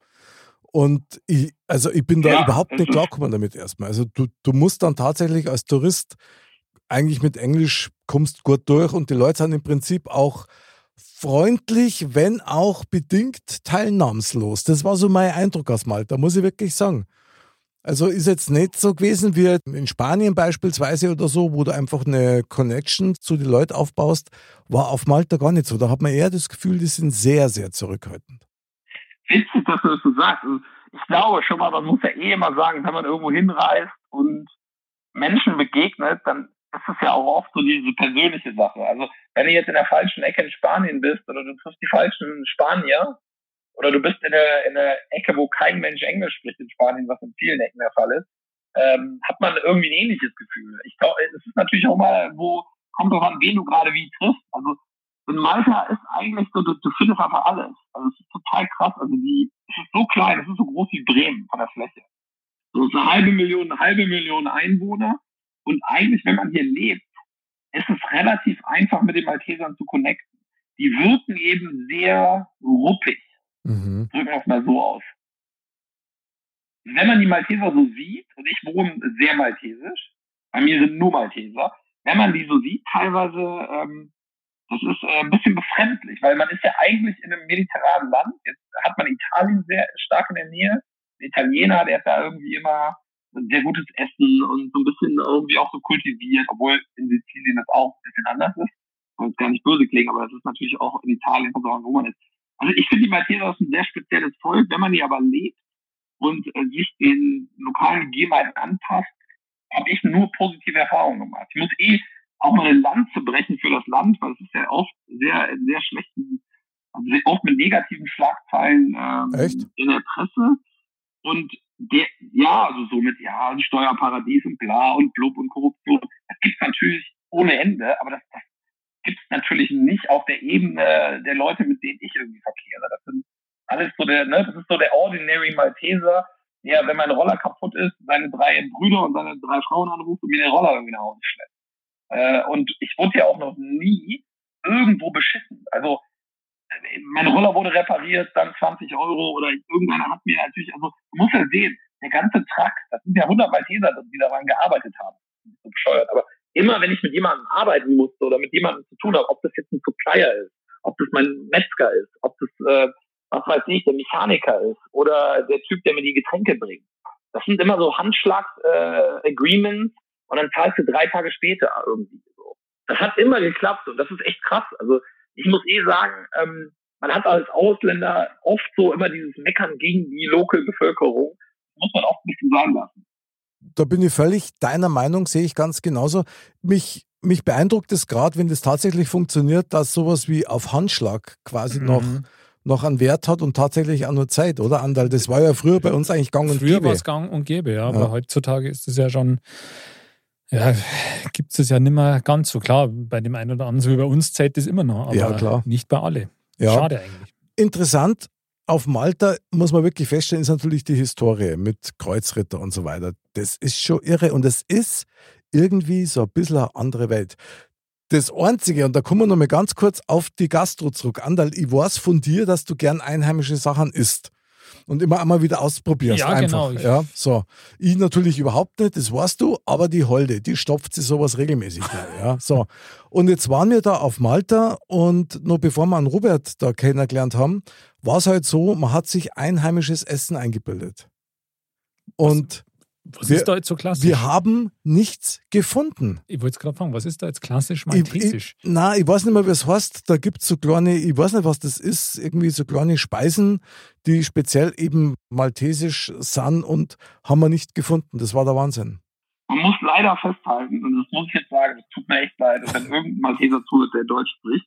Und ich, also ich bin da Ja, überhaupt nicht klargekommen damit erstmal. Also du, du musst dann tatsächlich als Tourist eigentlich mit Englisch kommst gut durch und die Leute sind im Prinzip auch freundlich, wenn auch bedingt teilnahmslos. Das war so mein Eindruck aus Malta, muss ich wirklich sagen. Also ist jetzt nicht so gewesen wie in Spanien beispielsweise oder so, wo du einfach eine Connection zu den Leuten aufbaust, war auf Malta gar nicht so. Da hat man eher das Gefühl, die sind sehr, sehr zurückhaltend. Witzig, dass du das so sagst. Also ich glaube schon mal, man muss ja eh immer sagen, wenn man irgendwo hinreist und Menschen begegnet, dann ist es ja auch oft so diese persönliche Sache. Also wenn du jetzt in der falschen Ecke in Spanien bist oder du triffst die falschen Spanier oder du bist in der, in der Ecke, wo kein Mensch Englisch spricht in Spanien, was in vielen Ecken der Fall ist, ähm, hat man irgendwie ein ähnliches Gefühl. Ich glaube, es ist natürlich auch mal, wo kommt drauf an, wen du gerade wie triffst. Also in Malta ist eigentlich so, du, du findest einfach alles. Also es ist total krass. Also die, es ist so klein, es ist so groß wie Bremen von der Fläche. So es ist eine halbe Million, eine halbe Million Einwohner. Und eigentlich, wenn man hier lebt, ist es relativ einfach mit den Maltesern zu connecten. Die wirken eben sehr ruppig. Mhm. Drücken wir es mal so aus. Wenn man die Malteser so sieht, und ich wohne sehr maltesisch, bei mir sind nur Malteser, wenn man die so sieht, teilweise, ähm, das ist äh, ein bisschen befremdlich, weil man ist ja eigentlich in einem mediterranen Land. Jetzt hat man Italien sehr stark in der Nähe. Der Italiener, der hat da irgendwie immer ein sehr gutes Essen und so ein bisschen irgendwie auch so kultiviert, obwohl in Sizilien das auch ein bisschen anders ist. Jetzt gar nicht böse klingen, aber das ist natürlich auch in Italien, wo man ist. Also ich finde die Malteser ist ein sehr spezielles Volk. Wenn man die aber lebt und äh, sich den lokalen Gegebenheiten anpasst, habe ich nur positive Erfahrungen gemacht. Ich muss eh auch mal ein Land zu brechen für das Land, weil es ist ja oft sehr, sehr schlechten, also oft mit negativen Schlagzeilen ähm, Echt? in der Presse. Und der, ja, also so mit, ja, Steuerparadies und bla und blub und Korruption. Das gibt's natürlich ohne Ende, aber das, das gibt's natürlich nicht auf der Ebene der Leute, mit denen ich irgendwie verkehre. Das sind alles so der, ne, das ist so der ordinary Malteser, der, wenn mein Roller kaputt ist, seine drei Brüder und seine drei Frauen anruft und mir den Roller irgendwie nach Hause schleppt. Äh, und ich wurde ja auch noch nie irgendwo beschissen. Also mein Roller wurde repariert, dann 20 Euro oder irgendeiner hat mir natürlich, also du musst ja sehen, der ganze Truck, das sind ja 100 Malteser, die daran gearbeitet haben. So bescheuert. Aber immer wenn ich mit jemandem arbeiten musste oder mit jemandem zu tun habe, ob das jetzt ein Supplier ist, ob das mein Metzger ist, ob das, äh, was weiß ich, der Mechaniker ist oder der Typ, der mir die Getränke bringt. Das sind immer so Handschlags-Agreements und dann zahlst du drei Tage später irgendwie so. Das hat immer geklappt und das ist echt krass. Also ich muss eh sagen, ähm, man hat als Ausländer oft so immer dieses Meckern gegen die Local-Bevölkerung. Muss man auch ein bisschen sagen lassen. Da bin ich völlig deiner Meinung, sehe ich ganz genauso. Mich, mich beeindruckt es gerade, wenn das tatsächlich funktioniert, dass sowas wie auf Handschlag quasi Mhm. noch, noch einen Wert hat und tatsächlich auch nur Zeit, oder Andal? Das war ja früher bei uns eigentlich gang und Früher gäbe. war es gang und gäbe, ja, aber Ja. heutzutage ist es ja schon, ja, gibt es ja nicht mehr ganz so klar. Bei dem einen oder anderen, so wie bei uns, zählt das immer noch, aber Ja, klar. nicht bei alle. Ja. Schade eigentlich. Interessant, auf Malta muss man wirklich feststellen, ist natürlich die Historie mit Kreuzritter und so weiter. Das ist schon irre und es ist irgendwie so ein bisschen eine andere Welt. Das Einzige, und da kommen wir noch mal ganz kurz auf die Gastro zurück. Andal, ich weiß von dir, dass du gern einheimische Sachen isst. Und immer einmal wieder ausprobierst. Ja, einfach. genau. Ja, so. Ich natürlich überhaupt nicht, das weißt du, aber die Holde, die stopft sich sowas regelmäßig. ja, so. Und jetzt waren wir da auf Malta und noch bevor wir an Robert da kennengelernt haben, war es halt so, man hat sich einheimisches Essen eingebildet. Und Was Wir- ist da jetzt so klassisch? wir haben nichts gefunden. ich wollte es gerade fragen, was ist da jetzt klassisch Ich, maltesisch? ich, nein, ich weiß nicht mehr, wie es heißt. Da gibt es so kleine, ich weiß nicht, was das ist, irgendwie so kleine Speisen, die speziell eben maltesisch sind und haben wir nicht gefunden. Das war der Wahnsinn. Man muss leider festhalten, und das muss ich jetzt sagen, es tut mir echt leid, wenn irgendein Malteser zuhört, der Deutsch spricht.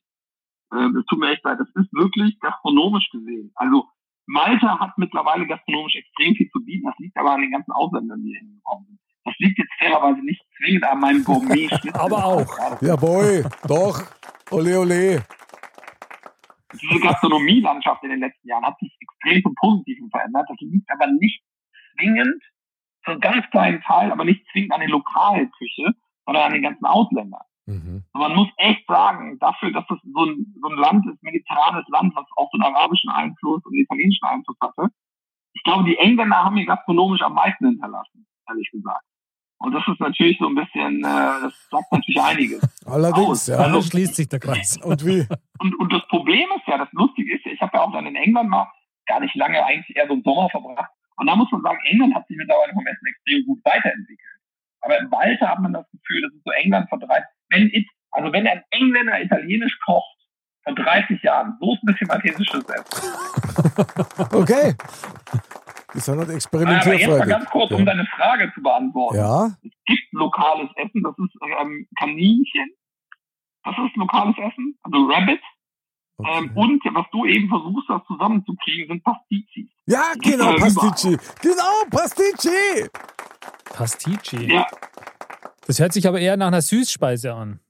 Ähm, Es tut mir echt leid, das ist wirklich gastronomisch gesehen. Also Malta hat mittlerweile gastronomisch extrem viel zu bieten. Das liegt aber an den ganzen Ausländern, die hier hingekommen sind. Das liegt jetzt fairerweise nicht zwingend an meinem gourmet Aber auch. Jawohl, doch. Ole, ole. Diese Gastronomielandschaft in den letzten Jahren hat sich extrem zum Positiven verändert. Das liegt aber nicht zwingend, zu einem ganz kleinen Teil, aber nicht zwingend an der Lokalküche, sondern an den ganzen Ausländern. Mhm. Man muss echt sagen, dafür, dass das so ein, so ein Land ist, mediterranes Land, was auch so einen arabischen Einfluss und einen italienischen Einfluss hatte. Ich glaube, die Engländer haben hier gastronomisch am meisten hinterlassen, ehrlich gesagt. Und das ist natürlich so ein bisschen, äh, das sagt natürlich einiges. Allerdings, Aus. ja. Also schließt sich der Kreis. Und wie? Und, und das Problem ist ja, das Lustige ist ja, ich habe ja auch dann in England mal gar nicht lange, eigentlich eher so einen Sommer verbracht. Und da muss man sagen, England hat sich mittlerweile vom Essen extrem gut weiterentwickelt. Aber im Malta hat man das Gefühl, das ist so England vor 30, wenn it, also wenn ein Engländer italienisch kocht, vor 30 Jahren, so ist ein bisschen maltesisches Essen. Okay. Die sind halt Aber jetzt mal ganz kurz, um Ja. deine Frage zu beantworten. ja, Es gibt lokales Essen, das ist ähm, Kaninchen. Das ist lokales Essen, also Rabbit. Ähm, okay. und was du eben versuchst, das zusammenzukriegen, sind Pastizis. Ja, genau, Ja, Pastici. Genau, Pastici. Pastici. Ja, Das hört sich aber eher nach einer Süßspeise an.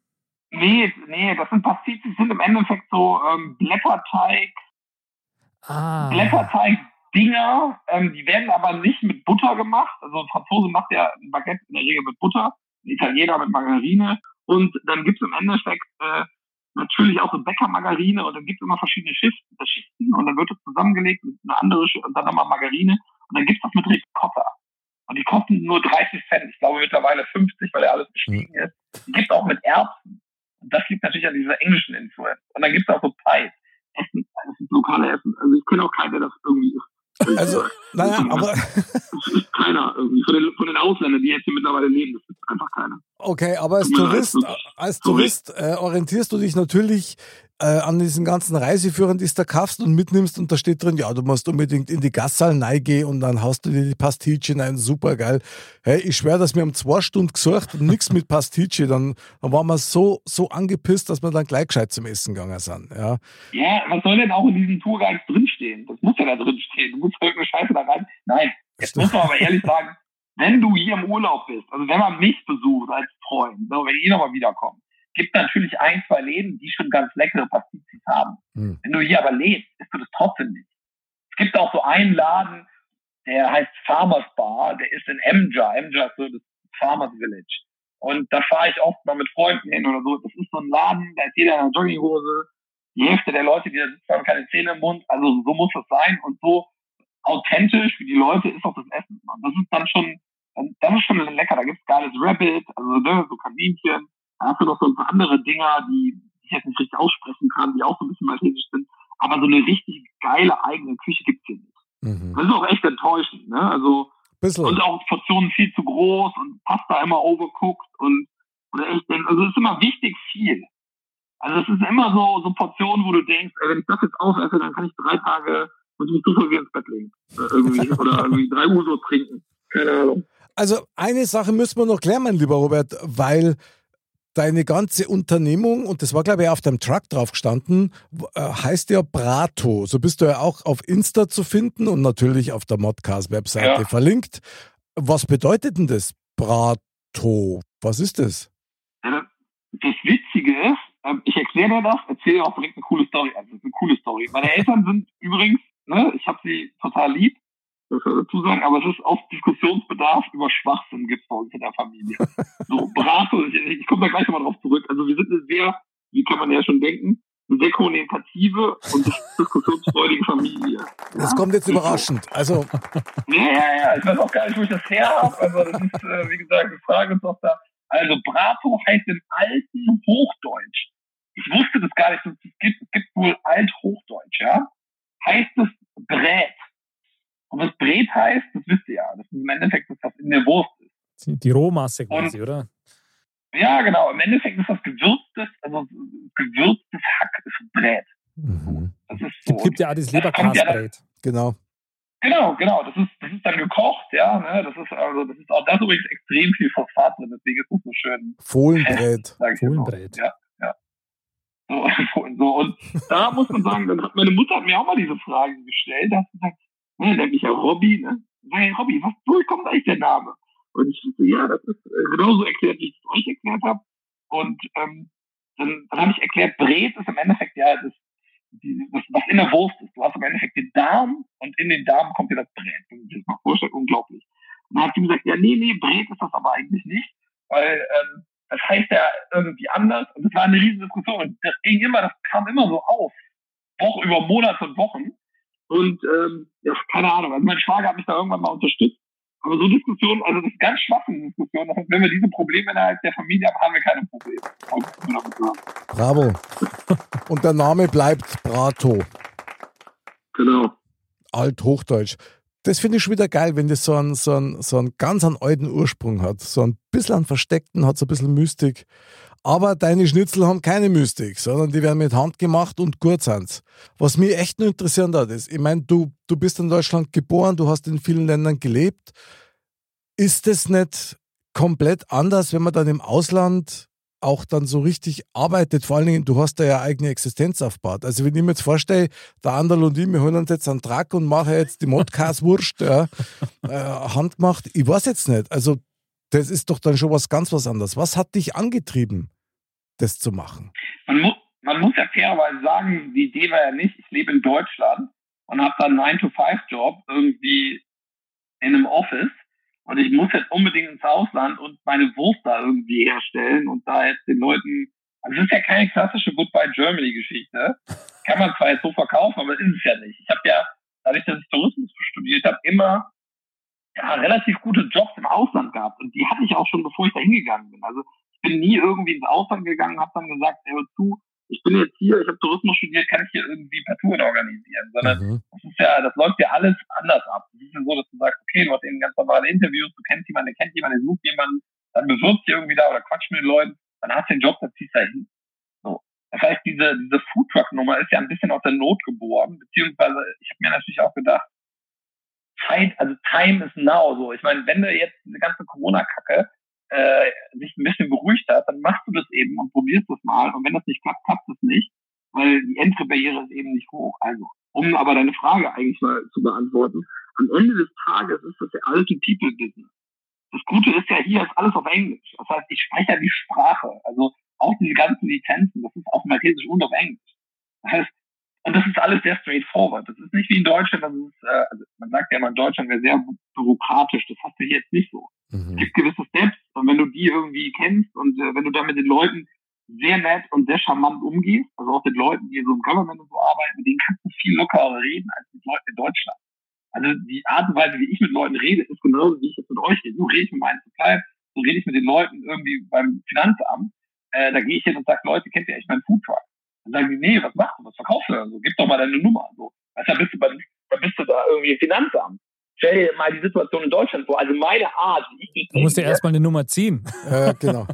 nee, nee, das sind Pastizis, sind im Endeffekt so ähm, Blätterteig, Ah. Blätterteig-Dinger. Ähm, die werden aber nicht mit Butter gemacht. Also ein Franzose macht ja ein Baguette in der Regel mit Butter, ein Italiener mit Margarine. Und dann gibt es im Endeffekt äh, natürlich auch so Bäckermargarine und dann gibt es immer verschiedene Schichten, Schichten und dann wird es zusammengelegt und eine andere und dann nochmal Margarine und dann gibt es das mit Ricotta. Und die kosten nur 30 Cent. Ich glaube mittlerweile 50, weil ja alles gestiegen ist. Die gibt es auch mit Erbsen. Und das liegt natürlich an dieser englischen Influence. Und dann gibt es auch so Pies. Essen, das ist lokale Essen. Also ich kenne auch keinen, der das irgendwie isst. Also, naja, aber Das ist keiner irgendwie. Von den, von den Ausländern, die jetzt hier mittlerweile leben, das ist einfach keiner. Okay, aber als Tourist, als. Tourist äh, orientierst du dich natürlich äh, an diesen ganzen Reiseführern, die du da kaufst und mitnimmst und da steht drin, ja, du musst unbedingt in die Gassal reingehen und dann haust du dir die Pastiche rein, super geil. Hey, ich schwöre, dass wir um zwei Stunden gesucht und nichts mit Pastiche, dann, dann waren wir so, so angepisst, dass wir dann gleich gescheit zum Essen gegangen sind. Ja, Ja, was soll denn auch in diesen Tourguides drinstehen? Das muss ja da drinstehen. Du musst irgendeine Scheiße da rein. Nein, jetzt muss man aber ehrlich sagen, wenn du hier im Urlaub bist, also wenn man mich besucht als Freund, so, wenn ihr nochmal wiederkommt, gibt natürlich ein, zwei Läden, die schon ganz leckere Pastizis haben. Hm. Wenn du hier aber lebst, isst du das trotzdem nicht. Es gibt auch so einen Laden, der heißt Farmers Bar, der ist in Emja. Emja ist so das Farmers Village. Und da fahre ich oft mal mit Freunden hin oder so. Das ist so ein Laden, da ist jeder in einer Jogginghose. Die Hälfte der Leute, die da sitzen, haben keine Zähne im Mund. Also so muss es sein. Und so authentisch wie die Leute ist auch das Essen. Und das ist dann schon, das ist schon lecker. Da gibt's geiles Rabbit, also ne, so Kaninchen. Da hast du noch so ein paar andere Dinger, die ich jetzt nicht richtig aussprechen kann, die auch so ein bisschen maltesisch sind. Aber so eine richtig geile eigene Küche gibt's hier nicht. mhm. Das ist auch echt enttäuschend, ne? Also, Bisschen. und auch Portionen viel zu groß und Pasta immer overcooked und, oder echt, also es ist immer wichtig viel. Also es ist immer so, so Portionen, wo du denkst, ey, wenn ich das jetzt aufesse, dann kann ich drei Tage, ich mich super ins Bett legen. Oder irgendwie, oder irgendwie drei Uhr so trinken. Keine Ahnung. Also eine Sache müssen wir noch klären, mein lieber Robert, weil deine ganze Unternehmung, und das war glaube ich auf deinem Truck drauf gestanden, äh, heißt ja Brato. So bist du ja auch auf Insta zu finden und natürlich auf der Modcast-Webseite Ja. verlinkt. Was bedeutet denn das Brato? Was ist das? Ja, das, Witzige ist, ähm, ich erkläre dir das, erzähle auch direkt eine coole Story. Also eine coole Story. Meine Eltern sind übrigens, ne, ich habe sie total lieb, das ich dazu sagen, aber es ist auch Diskussionsbedarf über Schwachsinn gibt bei uns in der Familie. so, Brato, ich, ich komme da gleich nochmal drauf zurück. Also wir sind eine sehr, wie kann man ja schon denken, eine sehr kommunikative und diskussionsfreudige Familie. Das kommt jetzt überraschend. Also, Ja, ja, ja. Ich weiß auch gar nicht, wo ich das her habe. Also das ist, äh, wie gesagt, die Frage ist doch da. Also Brato heißt im alten Hochdeutsch. Ich wusste das gar nicht. dass Es gibt, es gibt wohl Althochdeutsch, ja. Heißt es Brät. Und was Brät heißt, das wisst ihr ja. Das ist im Endeffekt das, was in der Wurst ist. Die, Rohmasse quasi, oder? Ja, genau. Im Endeffekt ist das gewürztes, also gewürztes Hack ist Brät. mhm. Das ist so. Gibt, gibt ja auch das Das ja Leberkasbrät. genau. Genau, genau. Das ist, das ist dann gekocht, ja. Ne? Das ist also, das ist auch da ist übrigens extrem viel Phosphat drin, deswegen ist es so schön Fohlenbrät. mal. Fohlenbrät. Ja, ja. So, so, und da muss man sagen, dann hat meine Mutter hat mir auch mal diese Frage gestellt, da hat sie gesagt, ne, nennt mich ja Robby, ne? Hey Robby, was, woher kommt eigentlich der Name? Und ich so, ja, das ist äh, genauso erklärt, wie ich es euch erklärt habe. Und ähm, dann, dann habe ich erklärt, Bret ist im Endeffekt ja das, das, was in der Wurst ist. Du hast im Endeffekt den Darm und in den Darm kommt dir das sich das mal vorstellt, unglaublich. Und dann hat sie gesagt, ja, nee, nee, Bret ist das aber eigentlich nicht, weil ähm, das heißt ja irgendwie anders. Und das war eine riesen Diskussion. Und das ging immer, das kam immer so auf. Woche über Monate und Wochen. Und ähm, ja, keine Ahnung. Also mein Schwager hat mich da irgendwann mal unterstützt. Aber so Diskussionen, also das ist ganz schwache Diskussion. Das heißt, wenn wir diese Probleme innerhalb der Familie haben, haben wir keine Probleme. Bravo. Und der Name bleibt Brato. Genau. Althochdeutsch. Das finde ich schon wieder geil, wenn das so einen, so einen, so einen ganz einen alten Ursprung hat. So ein bisschen versteckten, hat so ein bisschen Mystik. Aber deine Schnitzel haben keine Mystik, sondern die werden mit Hand gemacht und gut sind. Was mich echt nur interessieren hat, ist, ich meine, du, du bist in Deutschland geboren, du hast in vielen Ländern gelebt. Ist es nicht komplett anders, wenn man dann im Ausland auch dann so richtig arbeitet? Vor allen Dingen, du hast da ja eigene Existenz aufgebaut. Also wenn ich mir jetzt vorstelle, der Anderl und ich, wir holen uns jetzt einen Truck und machen jetzt die Modcast-Wurst ja, äh, handgemacht. Ich weiß jetzt nicht. Also das ist doch dann schon was ganz was anderes. Was hat dich angetrieben, das zu machen? Man, mu man muss ja fairerweise sagen, die Idee war ja nicht, ich lebe in Deutschland und habe dann einen 9-to-5-Job irgendwie in einem Office und ich muss jetzt unbedingt ins Ausland und meine Wurst da irgendwie herstellen und da jetzt den Leuten, also es ist ja keine klassische Goodbye Germany Geschichte. Kann man zwar jetzt so verkaufen, aber ist es ja nicht. Ich habe ja, dadurch, dass ich Tourismus studiert habe, immer ja, relativ gute Jobs im Ausland gehabt und die hatte ich auch schon, bevor ich da hingegangen bin. Also ich bin nie irgendwie ins Ausland gegangen, habe dann gesagt, ey, zu, ich bin jetzt hier, ich habe Tourismus studiert, kann ich hier irgendwie per Touren organisieren, sondern Mhm. das ist ja, das läuft ja alles anders ab. Es ist ja so, dass du sagst, okay, du hast eben ganz normale Interviews, du kennst jemanden, der kennt jemanden, der sucht jemanden, dann bewirbst du irgendwie da oder quatscht mit den Leuten, dann hast du den Job, dann ziehst du da hin. So. Das heißt, diese, diese Foodtruck-Nummer ist ja ein bisschen aus der Not geboren, beziehungsweise ich habe mir natürlich auch gedacht, Zeit, also Time is now. So, ich meine, wenn du jetzt diese ganze Corona-Kacke äh, sich ein bisschen beruhigt hat, dann machst du das eben und probierst das mal. Und wenn das nicht klappt, klappt es nicht, weil die Entry-Barriere ist eben nicht hoch. Also, um aber deine Frage eigentlich mal zu beantworten, am Ende des Tages ist das ja alles ein People-Business. Das Gute ist ja, hier ist alles auf Englisch. Das heißt, ich spreche ja die Sprache. Also auch diese ganzen Lizenzen, das ist auf Maltesisch und auf Englisch. Das heißt, und das ist alles sehr straightforward. Das ist nicht wie in Deutschland, das ist, äh, also man sagt ja immer, in Deutschland wäre sehr bürokratisch. Das hast du hier jetzt nicht so. Es Mhm. gibt gewisse Steps und wenn du die irgendwie kennst und äh, wenn du dann mit den Leuten sehr nett und sehr charmant umgehst, also auch mit Leuten, die so im Government und so arbeiten, mit denen kannst du viel lockerer reden als mit Leuten in Deutschland. Also die Art und Weise, wie ich mit Leuten rede, ist genauso, wie ich jetzt mit euch rede. So rede ich mit meinen Suppliern, so rede ich mit den Leuten irgendwie beim Finanzamt. Äh, da gehe ich hin und sage, Leute, kennt ihr echt meinen Foodtruck? Dann sagen die, nee, was machst du, was verkaufst du denn so? Gib doch mal deine Nummer. So. Weißt, du, dann bist du, bei, dann bist du da irgendwie im Finanzamt. Stell dir mal die Situation in Deutschland vor. Also meine Art, wie ich Du musst dir erstmal eine Nummer ziehen. Ja, genau.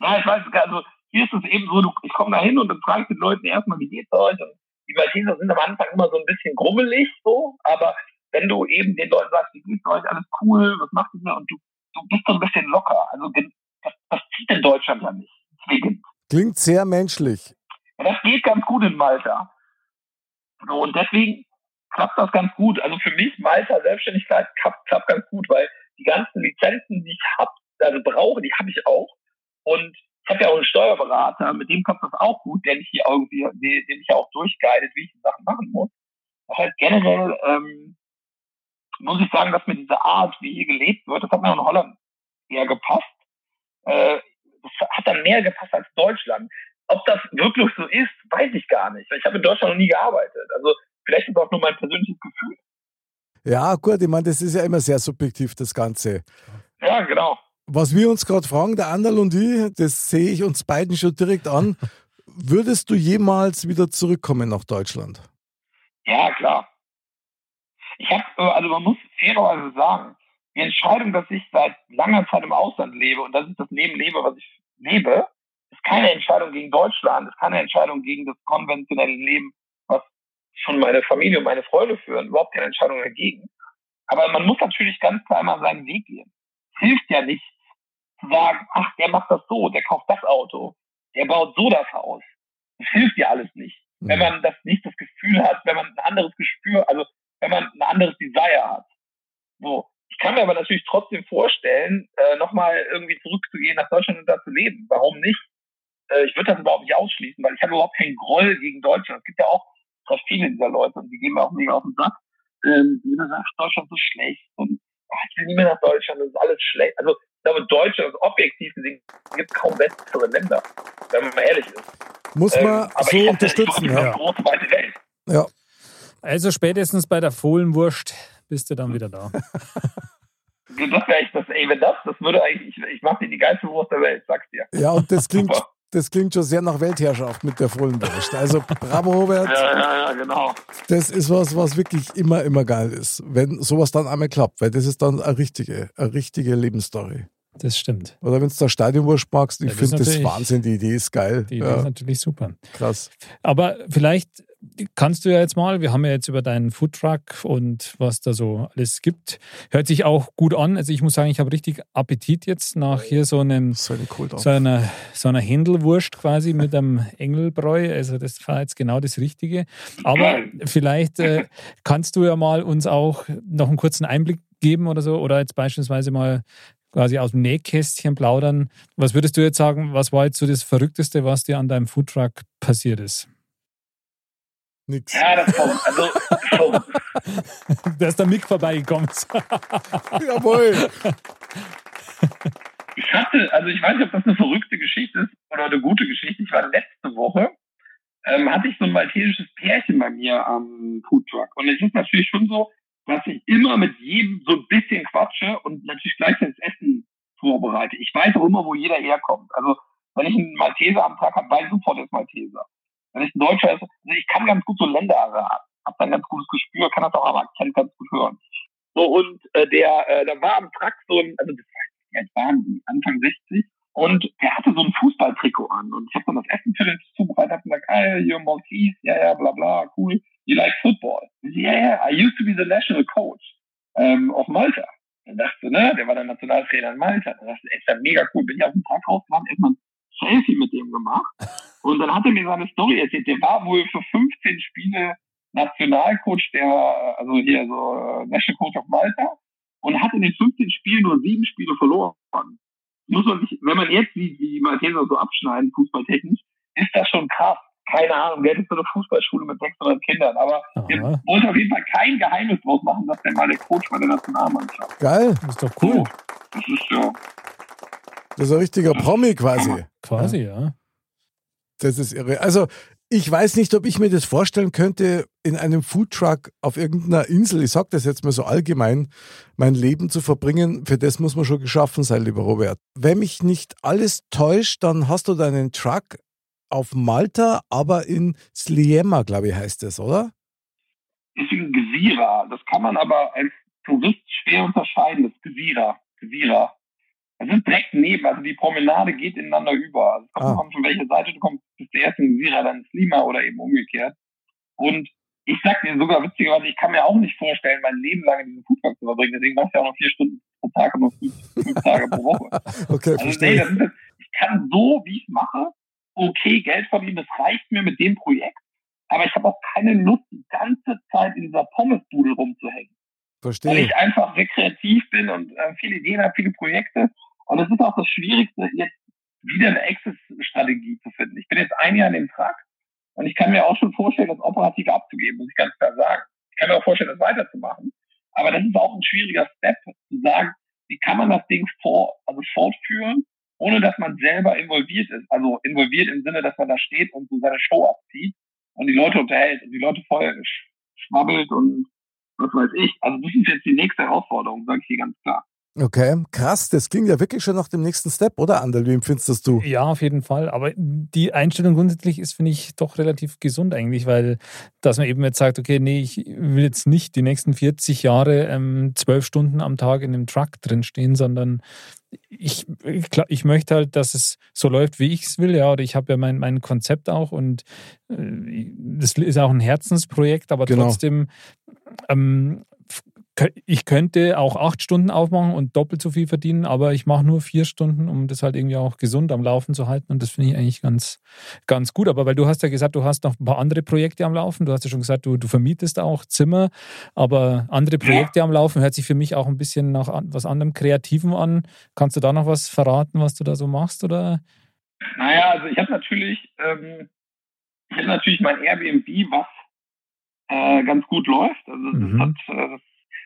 ja, ich weiß, also hier ist es eben so, du, ich komme da hin und dann frage ich den Leuten erstmal, wie geht's euch? Und die Malteser sind am Anfang immer so ein bisschen grummelig, so, aber wenn du eben den Leuten sagst, wie geht's euch, alles cool, was macht ihr und du, du bist so ein bisschen locker. Also das, das zieht in Deutschland ja nicht. Deswegen. Klingt sehr menschlich. Und das geht ganz gut in Malta. So, und deswegen klappt das ganz gut. Also für mich, Malta, Selbstständigkeit klappt, klappt ganz gut, weil die ganzen Lizenzen, die ich hab, also brauche, die habe ich auch. Und ich habe ja auch einen Steuerberater, mit dem klappt das auch gut, der mich hier irgendwie, den, ich ja auch durchguidet, wie ich die Sachen machen muss. Das heißt, generell ähm, muss ich sagen, dass mir diese Art, wie hier gelebt wird, das hat mir in Holland eher gepasst. Äh, das hat dann mehr gepasst als Deutschland. Ob das wirklich so ist, weiß ich gar nicht. Ich habe in Deutschland noch nie gearbeitet. Also vielleicht ist das auch nur mein persönliches Gefühl. Ja, gut, ich meine, das ist ja immer sehr subjektiv, das Ganze. Ja, genau. Was wir uns gerade fragen, der Anderl und ich, das sehe ich uns beiden schon direkt an. Würdest du jemals wieder zurückkommen nach Deutschland? Ja, klar. Ich habe, also man muss fairerweise sagen, die Entscheidung, dass ich seit langer Zeit im Ausland lebe und dass ich das Leben lebe, was ich lebe, ist keine Entscheidung gegen Deutschland, ist keine Entscheidung gegen das konventionelle Leben, was schon meine Familie und meine Freunde führen, überhaupt keine Entscheidung dagegen. Aber man muss natürlich ganz klar mal seinen Weg gehen. Es hilft ja nicht zu sagen, ach, der macht das so, der kauft das Auto, der baut so das Haus. Das hilft ja alles nicht. Mhm. Wenn man das nicht das Gefühl hat, wenn man ein anderes Gespür, also wenn man ein anderes Desire hat. So. Ich kann mir aber natürlich trotzdem vorstellen, äh, nochmal irgendwie zurückzugehen nach Deutschland und da zu leben. Warum nicht? Äh, ich würde das überhaupt nicht ausschließen, weil ich habe überhaupt keinen Groll gegen Deutschland. Es gibt ja auch fast viele dieser Leute und die gehen mir auch mega auf den Sack. Ähm, die sagen, Deutschland ist so schlecht und ach, ich will nie mehr nach Deutschland, das ist alles schlecht. Also ich glaube, Deutschland ist objektiv gesehen, gibt kaum bessere Länder, wenn man mal ehrlich ist. Muss man ähm, so unterstützen, ja. Große, weite Welt. Ja. Also spätestens bei der Fohlenwurst bist du dann wieder da. das wäre echt das, ey, wenn das, das würde eigentlich, ich, ich mache dir die geilste Wurst der Welt, sag's dir. Ja, und das klingt, das klingt schon sehr nach Weltherrschaft mit der Fohlenwurst. Also bravo, Robert. Ja, ja, ja, genau. Das ist was, was wirklich immer, immer geil ist, wenn sowas dann einmal klappt, weil das ist dann eine richtige, eine richtige Lebensstory. Das stimmt. Oder wenn du da Stadionwurst magst, ich ja, finde das Wahnsinn, die Idee ist geil. Die Idee ja. ist natürlich super. Krass. Aber vielleicht kannst du ja jetzt mal, wir haben ja jetzt über deinen Foodtruck und was da so alles gibt, hört sich auch gut an. Also ich muss sagen, ich habe richtig Appetit jetzt nach hier so einem so, cool so einer, so einer Händelwurst quasi mit einem Engelbräu. Also das war jetzt genau das Richtige. Aber vielleicht äh, kannst du ja mal uns auch noch einen kurzen Einblick geben oder so oder jetzt beispielsweise mal quasi aus dem Nähkästchen plaudern. Was würdest du jetzt sagen, was war jetzt so das Verrückteste, was dir an deinem Foodtruck passiert ist? Nix. Ja, das kommt. Also, so. da ist der Mick vorbeigekommen. Jawohl. Ich hatte, also ich weiß nicht, ob das eine verrückte Geschichte ist oder eine gute Geschichte. Ich war letzte Woche, ähm, hatte ich so ein maltesisches Pärchen bei mir am Foodtruck. Und es ist natürlich schon so, dass ich immer mit jedem so ein bisschen quatsche und natürlich gleichzeitig das Essen vorbereite. Ich weiß auch immer, wo jeder herkommt. Also wenn ich einen Malteser am Tag habe, weiß ich sofort, ist Malteser. Wenn ich ein Deutscher ist, also ich kann ganz gut so Länder erraten, habe dann ganz gutes Gespür, kann das auch am Akzent ganz gut hören. So, und äh, der, äh, da war am Trakt so ein, also das jetzt waren die, Anfang 60, und der hatte so ein Fußballtrikot an. Und ich habe dann das Essen für den zubereitet, hab gesagt, hey, you're Maltese, ja, ja, bla, bla, cool. You like football? Yeah, I used to be the national coach ähm, of Malta. Dann dachte ne, der war der Nationaltrainer in Malta. Dann dachte ist ja mega cool. Bin ich auf dem Tag rausgefahren, erstmal ein Selfie mit dem gemacht. Und dann hat er mir seine Story erzählt. Der war wohl für 15 Spiele Nationalcoach, der, also hier so äh, National Coach of Malta und hat in den 15 Spielen nur sieben Spiele verloren. Muss man sich, wenn man jetzt sieht, wie die Malteser so abschneiden, fußballtechnisch, ist das schon krass. Keine Ahnung, der ist so eine Fußballschule mit 600 Kindern, aber wir wollten auf jeden Fall kein Geheimnis draus machen, dass der mal der Coach bei der Nationalmannschaft. Geil, das ist doch cool. So, das ist ja. Das ist ein richtiger Promi quasi. Quasi, ja. Das ist irre. Also, ich weiß nicht, ob ich mir das vorstellen könnte, in einem Foodtruck auf irgendeiner Insel, ich sage das jetzt mal so allgemein, mein Leben zu verbringen. Für das muss man schon geschaffen sein, lieber Robert. Wenn mich nicht alles täuscht, dann hast du deinen Truck auf Malta, aber in Sliema, glaube ich, heißt das, oder? Ist in Gesira. Das kann man aber als Tourist schwer unterscheiden, das Gesira. Gesira. Das ist direkt neben, also die Promenade geht ineinander über. Also kommt ah. von welcher Seite du kommst, bist du erst in Sira, dann Slima oder eben umgekehrt. Und ich sag dir sogar witzigerweise, ich kann mir auch nicht vorstellen, mein Leben lang in diesem Foodpark zu verbringen. Deswegen machst du ja auch noch vier Stunden pro Tag und noch fünf, fünf Tage pro Woche. okay, also, verstehe. Nee, das ist, ich kann so, wie ich es mache, okay Geld verdienen, das reicht mir mit dem Projekt. Aber ich habe auch keine Lust, die ganze Zeit in dieser Pommesbude rumzuhängen. Verstehe. Weil ich einfach sehr kreativ bin und äh, viele Ideen habe, viele Projekte. Und es ist auch das Schwierigste, jetzt wieder eine Access-Strategie zu finden. Ich bin jetzt ein Jahr in dem Trakt und ich kann mir auch schon vorstellen, das operativ abzugeben, muss ich ganz klar sagen. Ich kann mir auch vorstellen, das weiterzumachen. Aber das ist auch ein schwieriger Step, zu sagen, wie kann man das Ding vor, also fortführen ohne dass man selber involviert ist. Also involviert im Sinne, dass man da steht und so seine Show abzieht und die Leute unterhält und die Leute voll schwabbelt und was weiß ich. Also das ist jetzt die nächste Herausforderung, sage ich dir ganz klar. Okay, krass. Das klingt ja wirklich schon nach dem nächsten Step, oder Andal? Wie empfindest das du? Ja, auf jeden Fall. Aber die Einstellung grundsätzlich ist, finde ich, doch relativ gesund eigentlich, weil dass man eben jetzt sagt, okay, nee, ich will jetzt nicht die nächsten 40 Jahre ähm, zwölf Stunden am Tag in einem Truck drinstehen, sondern ich, ich, ich, möchte halt, dass es so läuft, wie ich es will, ja, oder ich habe ja mein, mein Konzept auch und äh, das ist auch ein Herzensprojekt, aber genau. trotzdem ähm, ich könnte auch acht Stunden aufmachen und doppelt so viel verdienen, aber ich mache nur vier Stunden, um das halt irgendwie auch gesund am Laufen zu halten. Und das finde ich eigentlich ganz, ganz gut. Aber weil du hast ja gesagt, du hast noch ein paar andere Projekte am Laufen. Du hast ja schon gesagt, du, du vermietest auch Zimmer, aber andere Projekte ja. am Laufen hört sich für mich auch ein bisschen nach was anderem Kreativen an. Kannst du da noch was verraten, was du da so machst? Oder? Naja, also ich habe natürlich, ähm, ich habe natürlich mein Airbnb, was äh, ganz gut läuft. Also das, mhm. hat, äh,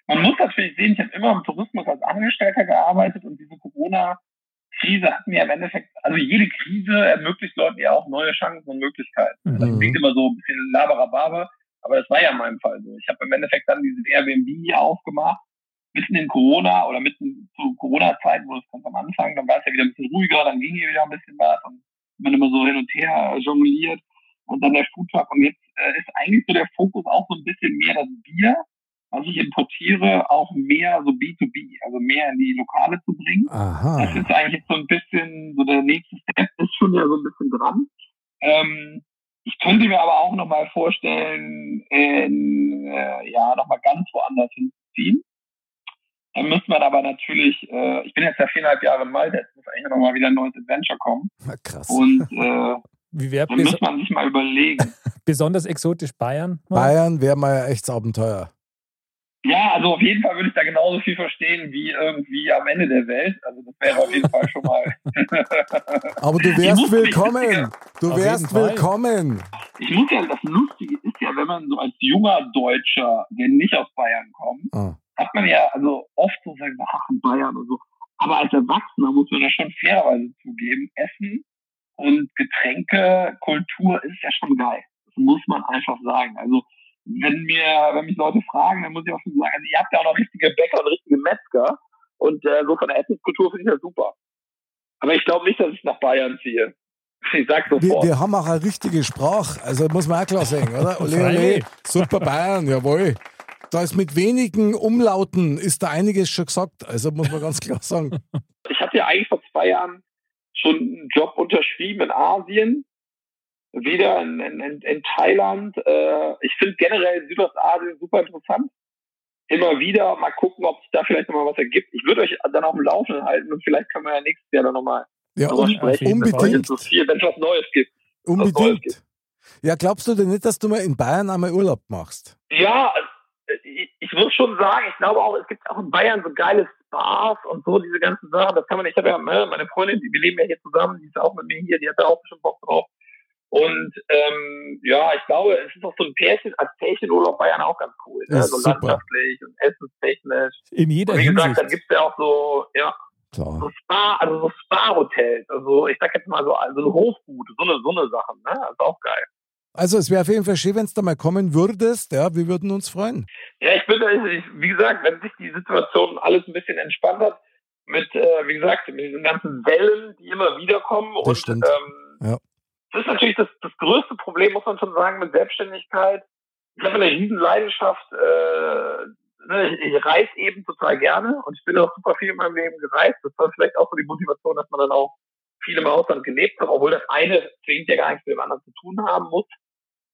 man muss natürlich sehen, ich habe immer im Tourismus als Angestellter gearbeitet und diese Corona-Krise hat mir im Endeffekt, also jede Krise ermöglicht Leuten ja auch neue Chancen und Möglichkeiten. Mhm. Das klingt immer so ein bisschen laberababe, aber das war ja in meinem Fall so. Ich habe im Endeffekt dann dieses Airbnb hier aufgemacht, mitten in Corona oder mitten zu Corona-Zeiten, wo es ganz am Anfang, dann war es ja wieder ein bisschen ruhiger, dann ging hier wieder ein bisschen was und man immer so hin und her jongliert und dann der Foodtruck und jetzt äh, ist eigentlich so der Fokus auch so ein bisschen mehr das Bier was ich importiere, auch mehr so B2B, also mehr in die Lokale zu bringen. Aha. Das ist eigentlich so ein bisschen, so der nächste Step ist schon ja so ein bisschen dran. Ähm, ich könnte mir aber auch nochmal vorstellen, in, äh, ja, nochmal ganz woanders hinzuziehen. Dann müsste man aber natürlich, äh, ich bin jetzt ja viereinhalb Jahre in Malta, jetzt muss eigentlich nochmal wieder ein neues Adventure kommen. Na, krass. Und äh, Wie wär dann muss man sich mal überlegen. Besonders exotisch Bayern? Bayern wäre mal ja echt Abenteuer. Ja, also auf jeden Fall würde ich da genauso viel verstehen wie irgendwie am Ende der Welt. Also das wäre auf jeden Fall schon mal. Aber du wärst willkommen. Du wärst willkommen. Ich muss ja, das Lustige ist ja, wenn man so als junger Deutscher, der nicht aus Bayern kommt, ah. hat man ja also oft so sagen, ach, in Bayern und so. Aber als Erwachsener muss man ja schon fairerweise zugeben, Essen und Getränke, Kultur ist ja schon geil. Das muss man einfach sagen. Also wenn mir, wenn mich Leute fragen, dann muss ich auch schon sagen, also ihr habt ja auch noch richtige Bäcker und richtige Metzger. Und äh, so von der Essenskultur finde ich das super. Aber ich glaube nicht, dass ich nach Bayern ziehe. Ich sag sofort. Wir, wir haben auch eine richtige Sprache, also muss man auch klar sagen, oder? Ole, ole, super Bayern, jawohl. Da ist mit wenigen Umlauten ist da einiges schon gesagt, also muss man ganz klar sagen. Ich hatte ja eigentlich vor zwei Jahren schon einen Job unterschrieben in Asien wieder in, in, in Thailand. Äh, ich finde generell Südostasien super interessant. Immer wieder mal gucken, ob sich da vielleicht nochmal was ergibt. Ich würde euch dann auf dem Laufenden halten und vielleicht können wir ja nächstes Jahr dann nochmal ja, um, sprechen, unbedingt. wenn es was Neues gibt. Unbedingt. Neues gibt. Ja, glaubst du denn nicht, dass du mal in Bayern einmal Urlaub machst? Ja, ich, ich muss schon sagen, ich glaube auch, es gibt auch in Bayern so geile Spas und so, diese ganzen Sachen. Das kann man, ich habe ja ne, meine Freundin, die, wir leben ja hier zusammen, die ist auch mit mir hier, die hat da auch schon Bock drauf. Und ähm, ja, ich glaube, es ist auch so ein Pärchen, als Pärchenurlaub Bayern auch ganz cool. Ne? So super. landschaftlich und essenstechnisch. In jeder und wie gesagt, Hinsicht. dann gibt's ja auch so, ja, Klar. so Spa, also so Spa-Hotels. Also ich sag jetzt mal so, also eine Hofgute, so eine, so eine Sachen, ne? Das ist auch geil. Also es wäre auf jeden Fall schön, wenn du da mal kommen würdest, ja, wir würden uns freuen. Ja, ich bin, ich, wie gesagt, wenn sich die Situation alles ein bisschen entspannt hat, mit, äh, wie gesagt, mit diesen ganzen Wellen, die immer wieder kommen das und stimmt. Ähm, ja das ist natürlich das, das größte Problem, muss man schon sagen, mit Selbstständigkeit. Ich habe eine riesen Leidenschaft, äh, ne, ich, reise eben total gerne und ich bin auch super viel in meinem Leben gereist. Das war vielleicht auch so die Motivation, dass man dann auch viel im Ausland gelebt hat, obwohl das eine zwingend ja gar nichts mit dem anderen zu tun haben muss.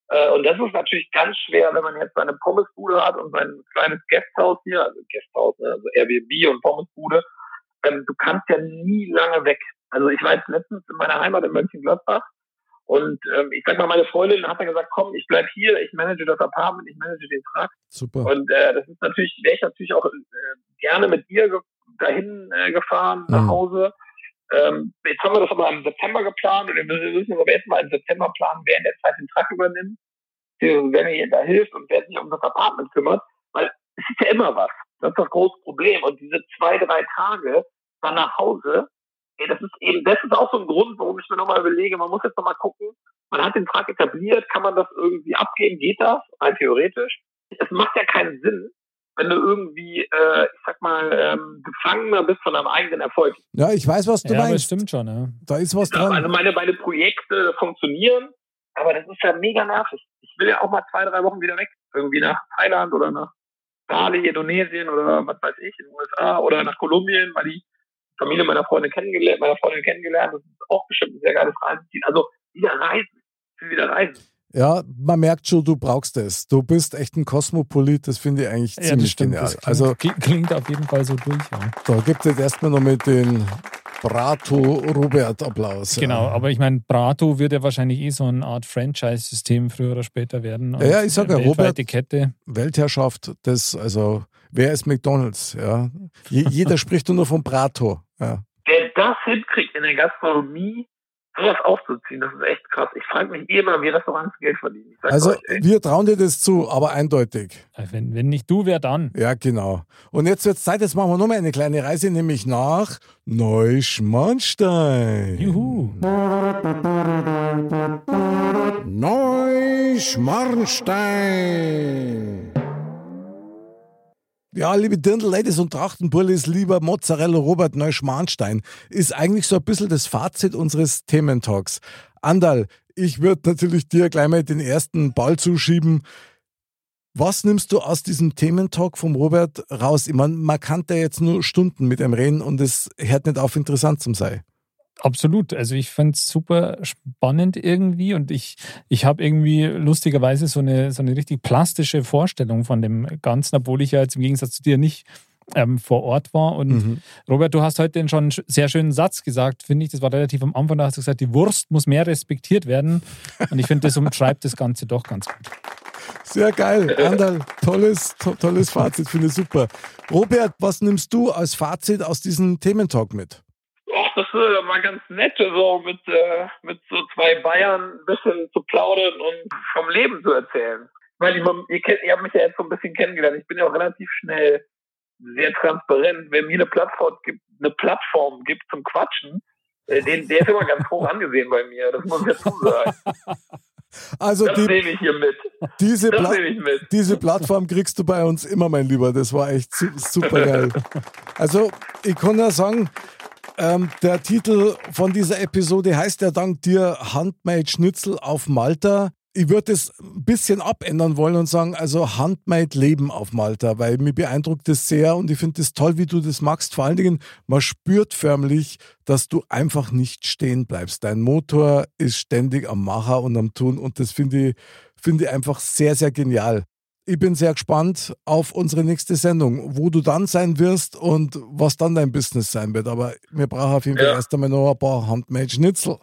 Äh, und das ist natürlich ganz schwer, wenn man jetzt seine Pommesbude hat und sein kleines Gasthaus hier, also Gasthaus, ne, also Airbnb und Pommesbude. Ähm, du kannst ja nie lange weg. Also ich war jetzt letztens in meiner Heimat in Mönchengladbach und ähm, ich sag mal, meine Freundin hat dann gesagt, komm, ich bleib hier, ich manage das Apartment, ich manage den Truck. Super. Und äh, das ist natürlich, wäre ich natürlich auch äh, gerne mit ihr ge dahin äh, gefahren, nach mhm. Hause. Ähm, jetzt haben wir das aber im September geplant und wir müssen uns aber jetzt mal im September planen, wer in der Zeit den Truck übernimmt, wer mir da hilft und wer sich um das Apartment kümmert, weil es ist ja immer was. Das ist das große Problem. Und diese zwei, drei Tage dann nach Hause, das ist eben, das ist auch so ein Grund, warum ich mir nochmal überlege, man muss jetzt nochmal gucken, man hat den Vertrag etabliert, kann man das irgendwie abgeben, geht das? Rein theoretisch. Es macht ja keinen Sinn, wenn du irgendwie, äh, ich sag mal, ähm, Gefangener bist von deinem eigenen Erfolg. Ja, ich weiß, was du ja, meinst. das stimmt schon, ja. Da ist was dran. also meine, meine Projekte funktionieren, aber das ist ja mega nervig. Ich will ja auch mal zwei, drei Wochen wieder weg. Irgendwie nach Thailand oder nach Bali, Indonesien oder was weiß ich, in den USA oder nach Kolumbien, weil die Familie meiner Freundin kennengelernt, meiner Freundin kennengelernt. Das ist auch bestimmt ein sehr geiles Reiseziel. Also wieder reisen. Ich will wieder reisen. Ja, man merkt schon, du brauchst es. Du bist echt ein Kosmopolit, das finde ich eigentlich Ja, ziemlich stimmt. genial. Das klingt, Also klingt- auf jeden Fall so durch. Ja. da gibt es jetzt erstmal noch mit den Brato-Robert-Applaus. Genau, aber ich meine, Brato wird ja wahrscheinlich eh so eine Art Franchise-System früher oder später werden. Und Ja, ich sag ja, Robert- Kette. Weltherrschaft, das, also, wer ist McDonalds? Ja? Je, jeder spricht nur von Brato. Ja. Wer das hinkriegt in der Gastronomie, sowas aufzuziehen, das ist echt krass. Ich frage mich immer, wie Restaurants Geld verdienen. Also, euch, wir trauen dir das zu, aber eindeutig. Äh, Wenn, wenn nicht du, wer dann? Ja, genau. Und jetzt wird Zeit, jetzt machen wir nochmal eine kleine Reise, nämlich nach Neuschmarnstein. Juhu. Neuschmarnstein. Ja, liebe Dirndl-Ladies und Trachtenbullis, lieber Mozzarella Robert Neuschmarnstein, ist eigentlich so ein bisschen das Fazit unseres Thementalks. Andal, ich würde natürlich dir gleich mal den ersten Ball zuschieben. Was nimmst du aus diesem Thementalk vom Robert raus? Ich meine, man kann da jetzt nur Stunden mit ihm reden und es hört nicht auf, interessant zu sein. Absolut. Also ich fand es super spannend irgendwie und ich, ich habe irgendwie lustigerweise so eine, so eine richtig plastische Vorstellung von dem Ganzen, obwohl ich ja jetzt im Gegensatz zu dir nicht ähm, vor Ort war. Und Mhm. Robert, du hast heute schon einen sehr schönen Satz gesagt, finde ich. Das war relativ am Anfang, da hast du gesagt, die Wurst muss mehr respektiert werden. Und ich finde, das umschreibt das Ganze doch ganz gut. Sehr geil. Andal, tolles, to tolles Fazit, finde ich super. Robert, was nimmst du als Fazit aus diesem Thementalk mit? Das war ganz nett, so mit, äh, mit so zwei Bayern ein bisschen zu plaudern und vom Leben zu erzählen. Weil ich, ihr, kennt, ihr habt mich ja jetzt so ein bisschen kennengelernt. Ich bin ja auch relativ schnell sehr transparent. Wenn mir eine Plattform gibt, eine Plattform gibt zum Quatschen, äh, den, der ist immer ganz hoch angesehen bei mir. Das muss ich dazu sagen. Also Das die, nehme ich hier mit. diese, Pla mit. diese Plattform kriegst du bei uns immer, mein Lieber. Das war echt su super geil. Also ich kann ja sagen, ähm, der Titel von dieser Episode heißt ja dank dir Handmade Schnitzel auf Malta. Ich würde es ein bisschen abändern wollen und sagen, also Handmade Leben auf Malta, weil mir beeindruckt das sehr und ich finde es toll, wie du das machst. Vor allen Dingen, man spürt förmlich, dass du einfach nicht stehen bleibst. Dein Motor ist ständig am Macher und am Tun und das finde ich, finde ich einfach sehr, sehr genial. Ich bin sehr gespannt auf unsere nächste Sendung, wo du dann sein wirst und was dann dein Business sein wird. Aber wir brauchen auf jeden Fall Ja. erst einmal noch ein paar Handmade Schnitzel.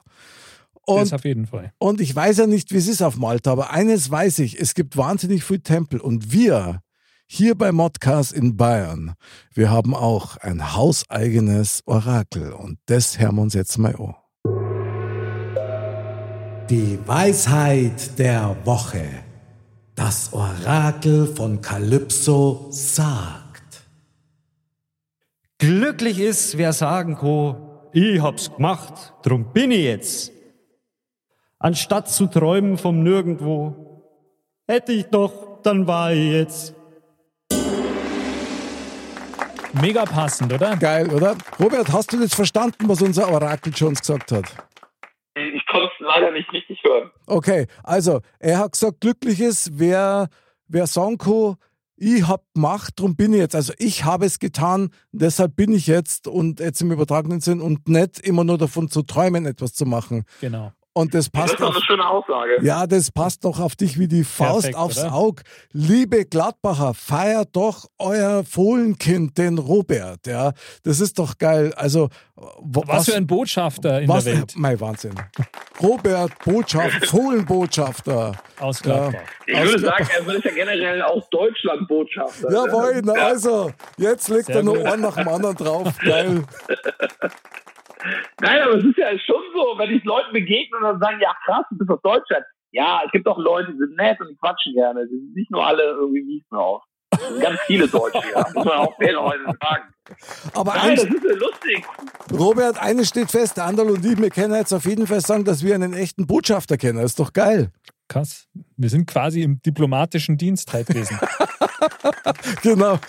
das Und, auf jeden Fall. und ich weiß ja nicht, wie es ist auf Malta, aber eines weiß ich, es gibt wahnsinnig viele Tempel und wir hier bei Modcast in Bayern, wir haben auch ein hauseigenes Orakel und das hören wir uns jetzt mal an. Die Weisheit der Woche. Das Orakel von Kalypso sagt. Glücklich ist, wer sagen kann, ich hab's gemacht, drum bin ich jetzt. Anstatt zu träumen vom Nirgendwo, hätte ich doch, dann war ich jetzt. Mega passend, oder? Geil, oder? Robert, hast du jetzt verstanden, was unser Orakel schon gesagt hat? Leider nicht richtig hören. Okay, also er hat gesagt, glücklich ist, wer, wer sagen kann, ich hab gemacht, drum bin ich jetzt. Also ich habe es getan, deshalb bin ich jetzt und jetzt im übertragenen Sinn und nicht immer nur davon zu träumen, etwas zu machen. Genau. Und das Das passt ist doch auf, eine schöne Aussage. ja, das passt doch auf dich wie die Faust Perfekt, aufs oder? Auge. Liebe Gladbacher, feiert doch euer Fohlenkind, den Robert, ja. Das ist doch geil. Also, w- Was, für ein Botschafter in was, der Welt Mein Wahnsinn. Robert, Botschaft, Fohlenbotschafter. aus Gladbach. Ich Aus würde Gladbach. sagen, er ist ja generell aus Deutschland Botschafter. Jawohl, na Ja. also, jetzt legt Sehr er noch gut. einen nach dem anderen drauf. Geil. Nein, aber es ist ja schon so, wenn ich Leuten begegne und dann sagen, ja krass, du bist aus Deutschland. Ja, es gibt auch Leute, die sind nett und die quatschen gerne. Die sind nicht nur alle irgendwie mies drauf. Ganz viele Deutsche, ja. Muss man auch fairerweise sagen. Aber Nein, eins, das ist ja lustig. Robert, eines steht fest, der Anderl und ich, wir können jetzt auf jeden Fall sagen, dass wir einen echten Botschafter kennen. Das ist doch geil. Krass. Wir sind quasi im diplomatischen Dienst halt gewesen. Genau.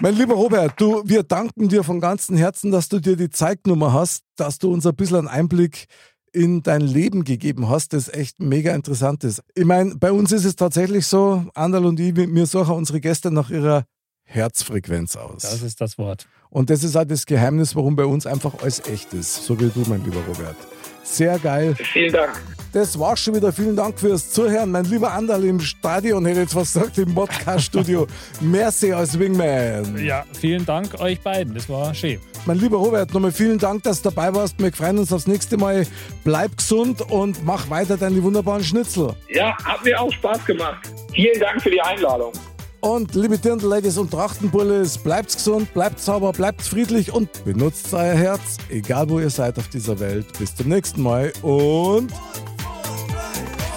Mein lieber Robert, du, wir danken dir von ganzem Herzen, dass du dir die Zeit genommen hast, dass du uns ein bisschen einen Einblick in dein Leben gegeben hast, das echt mega interessant ist. Ich meine, bei uns ist es tatsächlich so, Anderl und ich, wir suchen unsere Gäste nach ihrer Herzfrequenz aus. Das ist das Wort. Und das ist halt das Geheimnis, warum bei uns einfach alles echt ist. So wie du, mein lieber Robert. Sehr geil. Vielen Dank. Das war's schon wieder. Vielen Dank fürs Zuhören. Mein lieber Anderl im Stadion, hätte jetzt was gesagt, im Podcast-Studio. Merci als Wingman. Ja, vielen Dank euch beiden. Das war schön. Mein lieber Robert, nochmal vielen Dank, dass du dabei warst. Wir freuen uns aufs nächste Mal. Bleib gesund und mach weiter deine wunderbaren Schnitzel. Ja, hat mir auch Spaß gemacht. Vielen Dank für die Einladung. Und liebe Dirndl-Ladies und Trachtenbullis, bleibt gesund, bleibt sauber, bleibt friedlich und benutzt euer Herz, egal wo ihr seid auf dieser Welt. Bis zum nächsten Mal und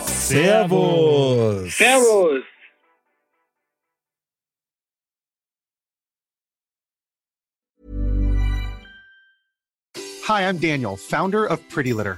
Servus. Servus. Hi, I'm Daniel, founder of Pretty Litter.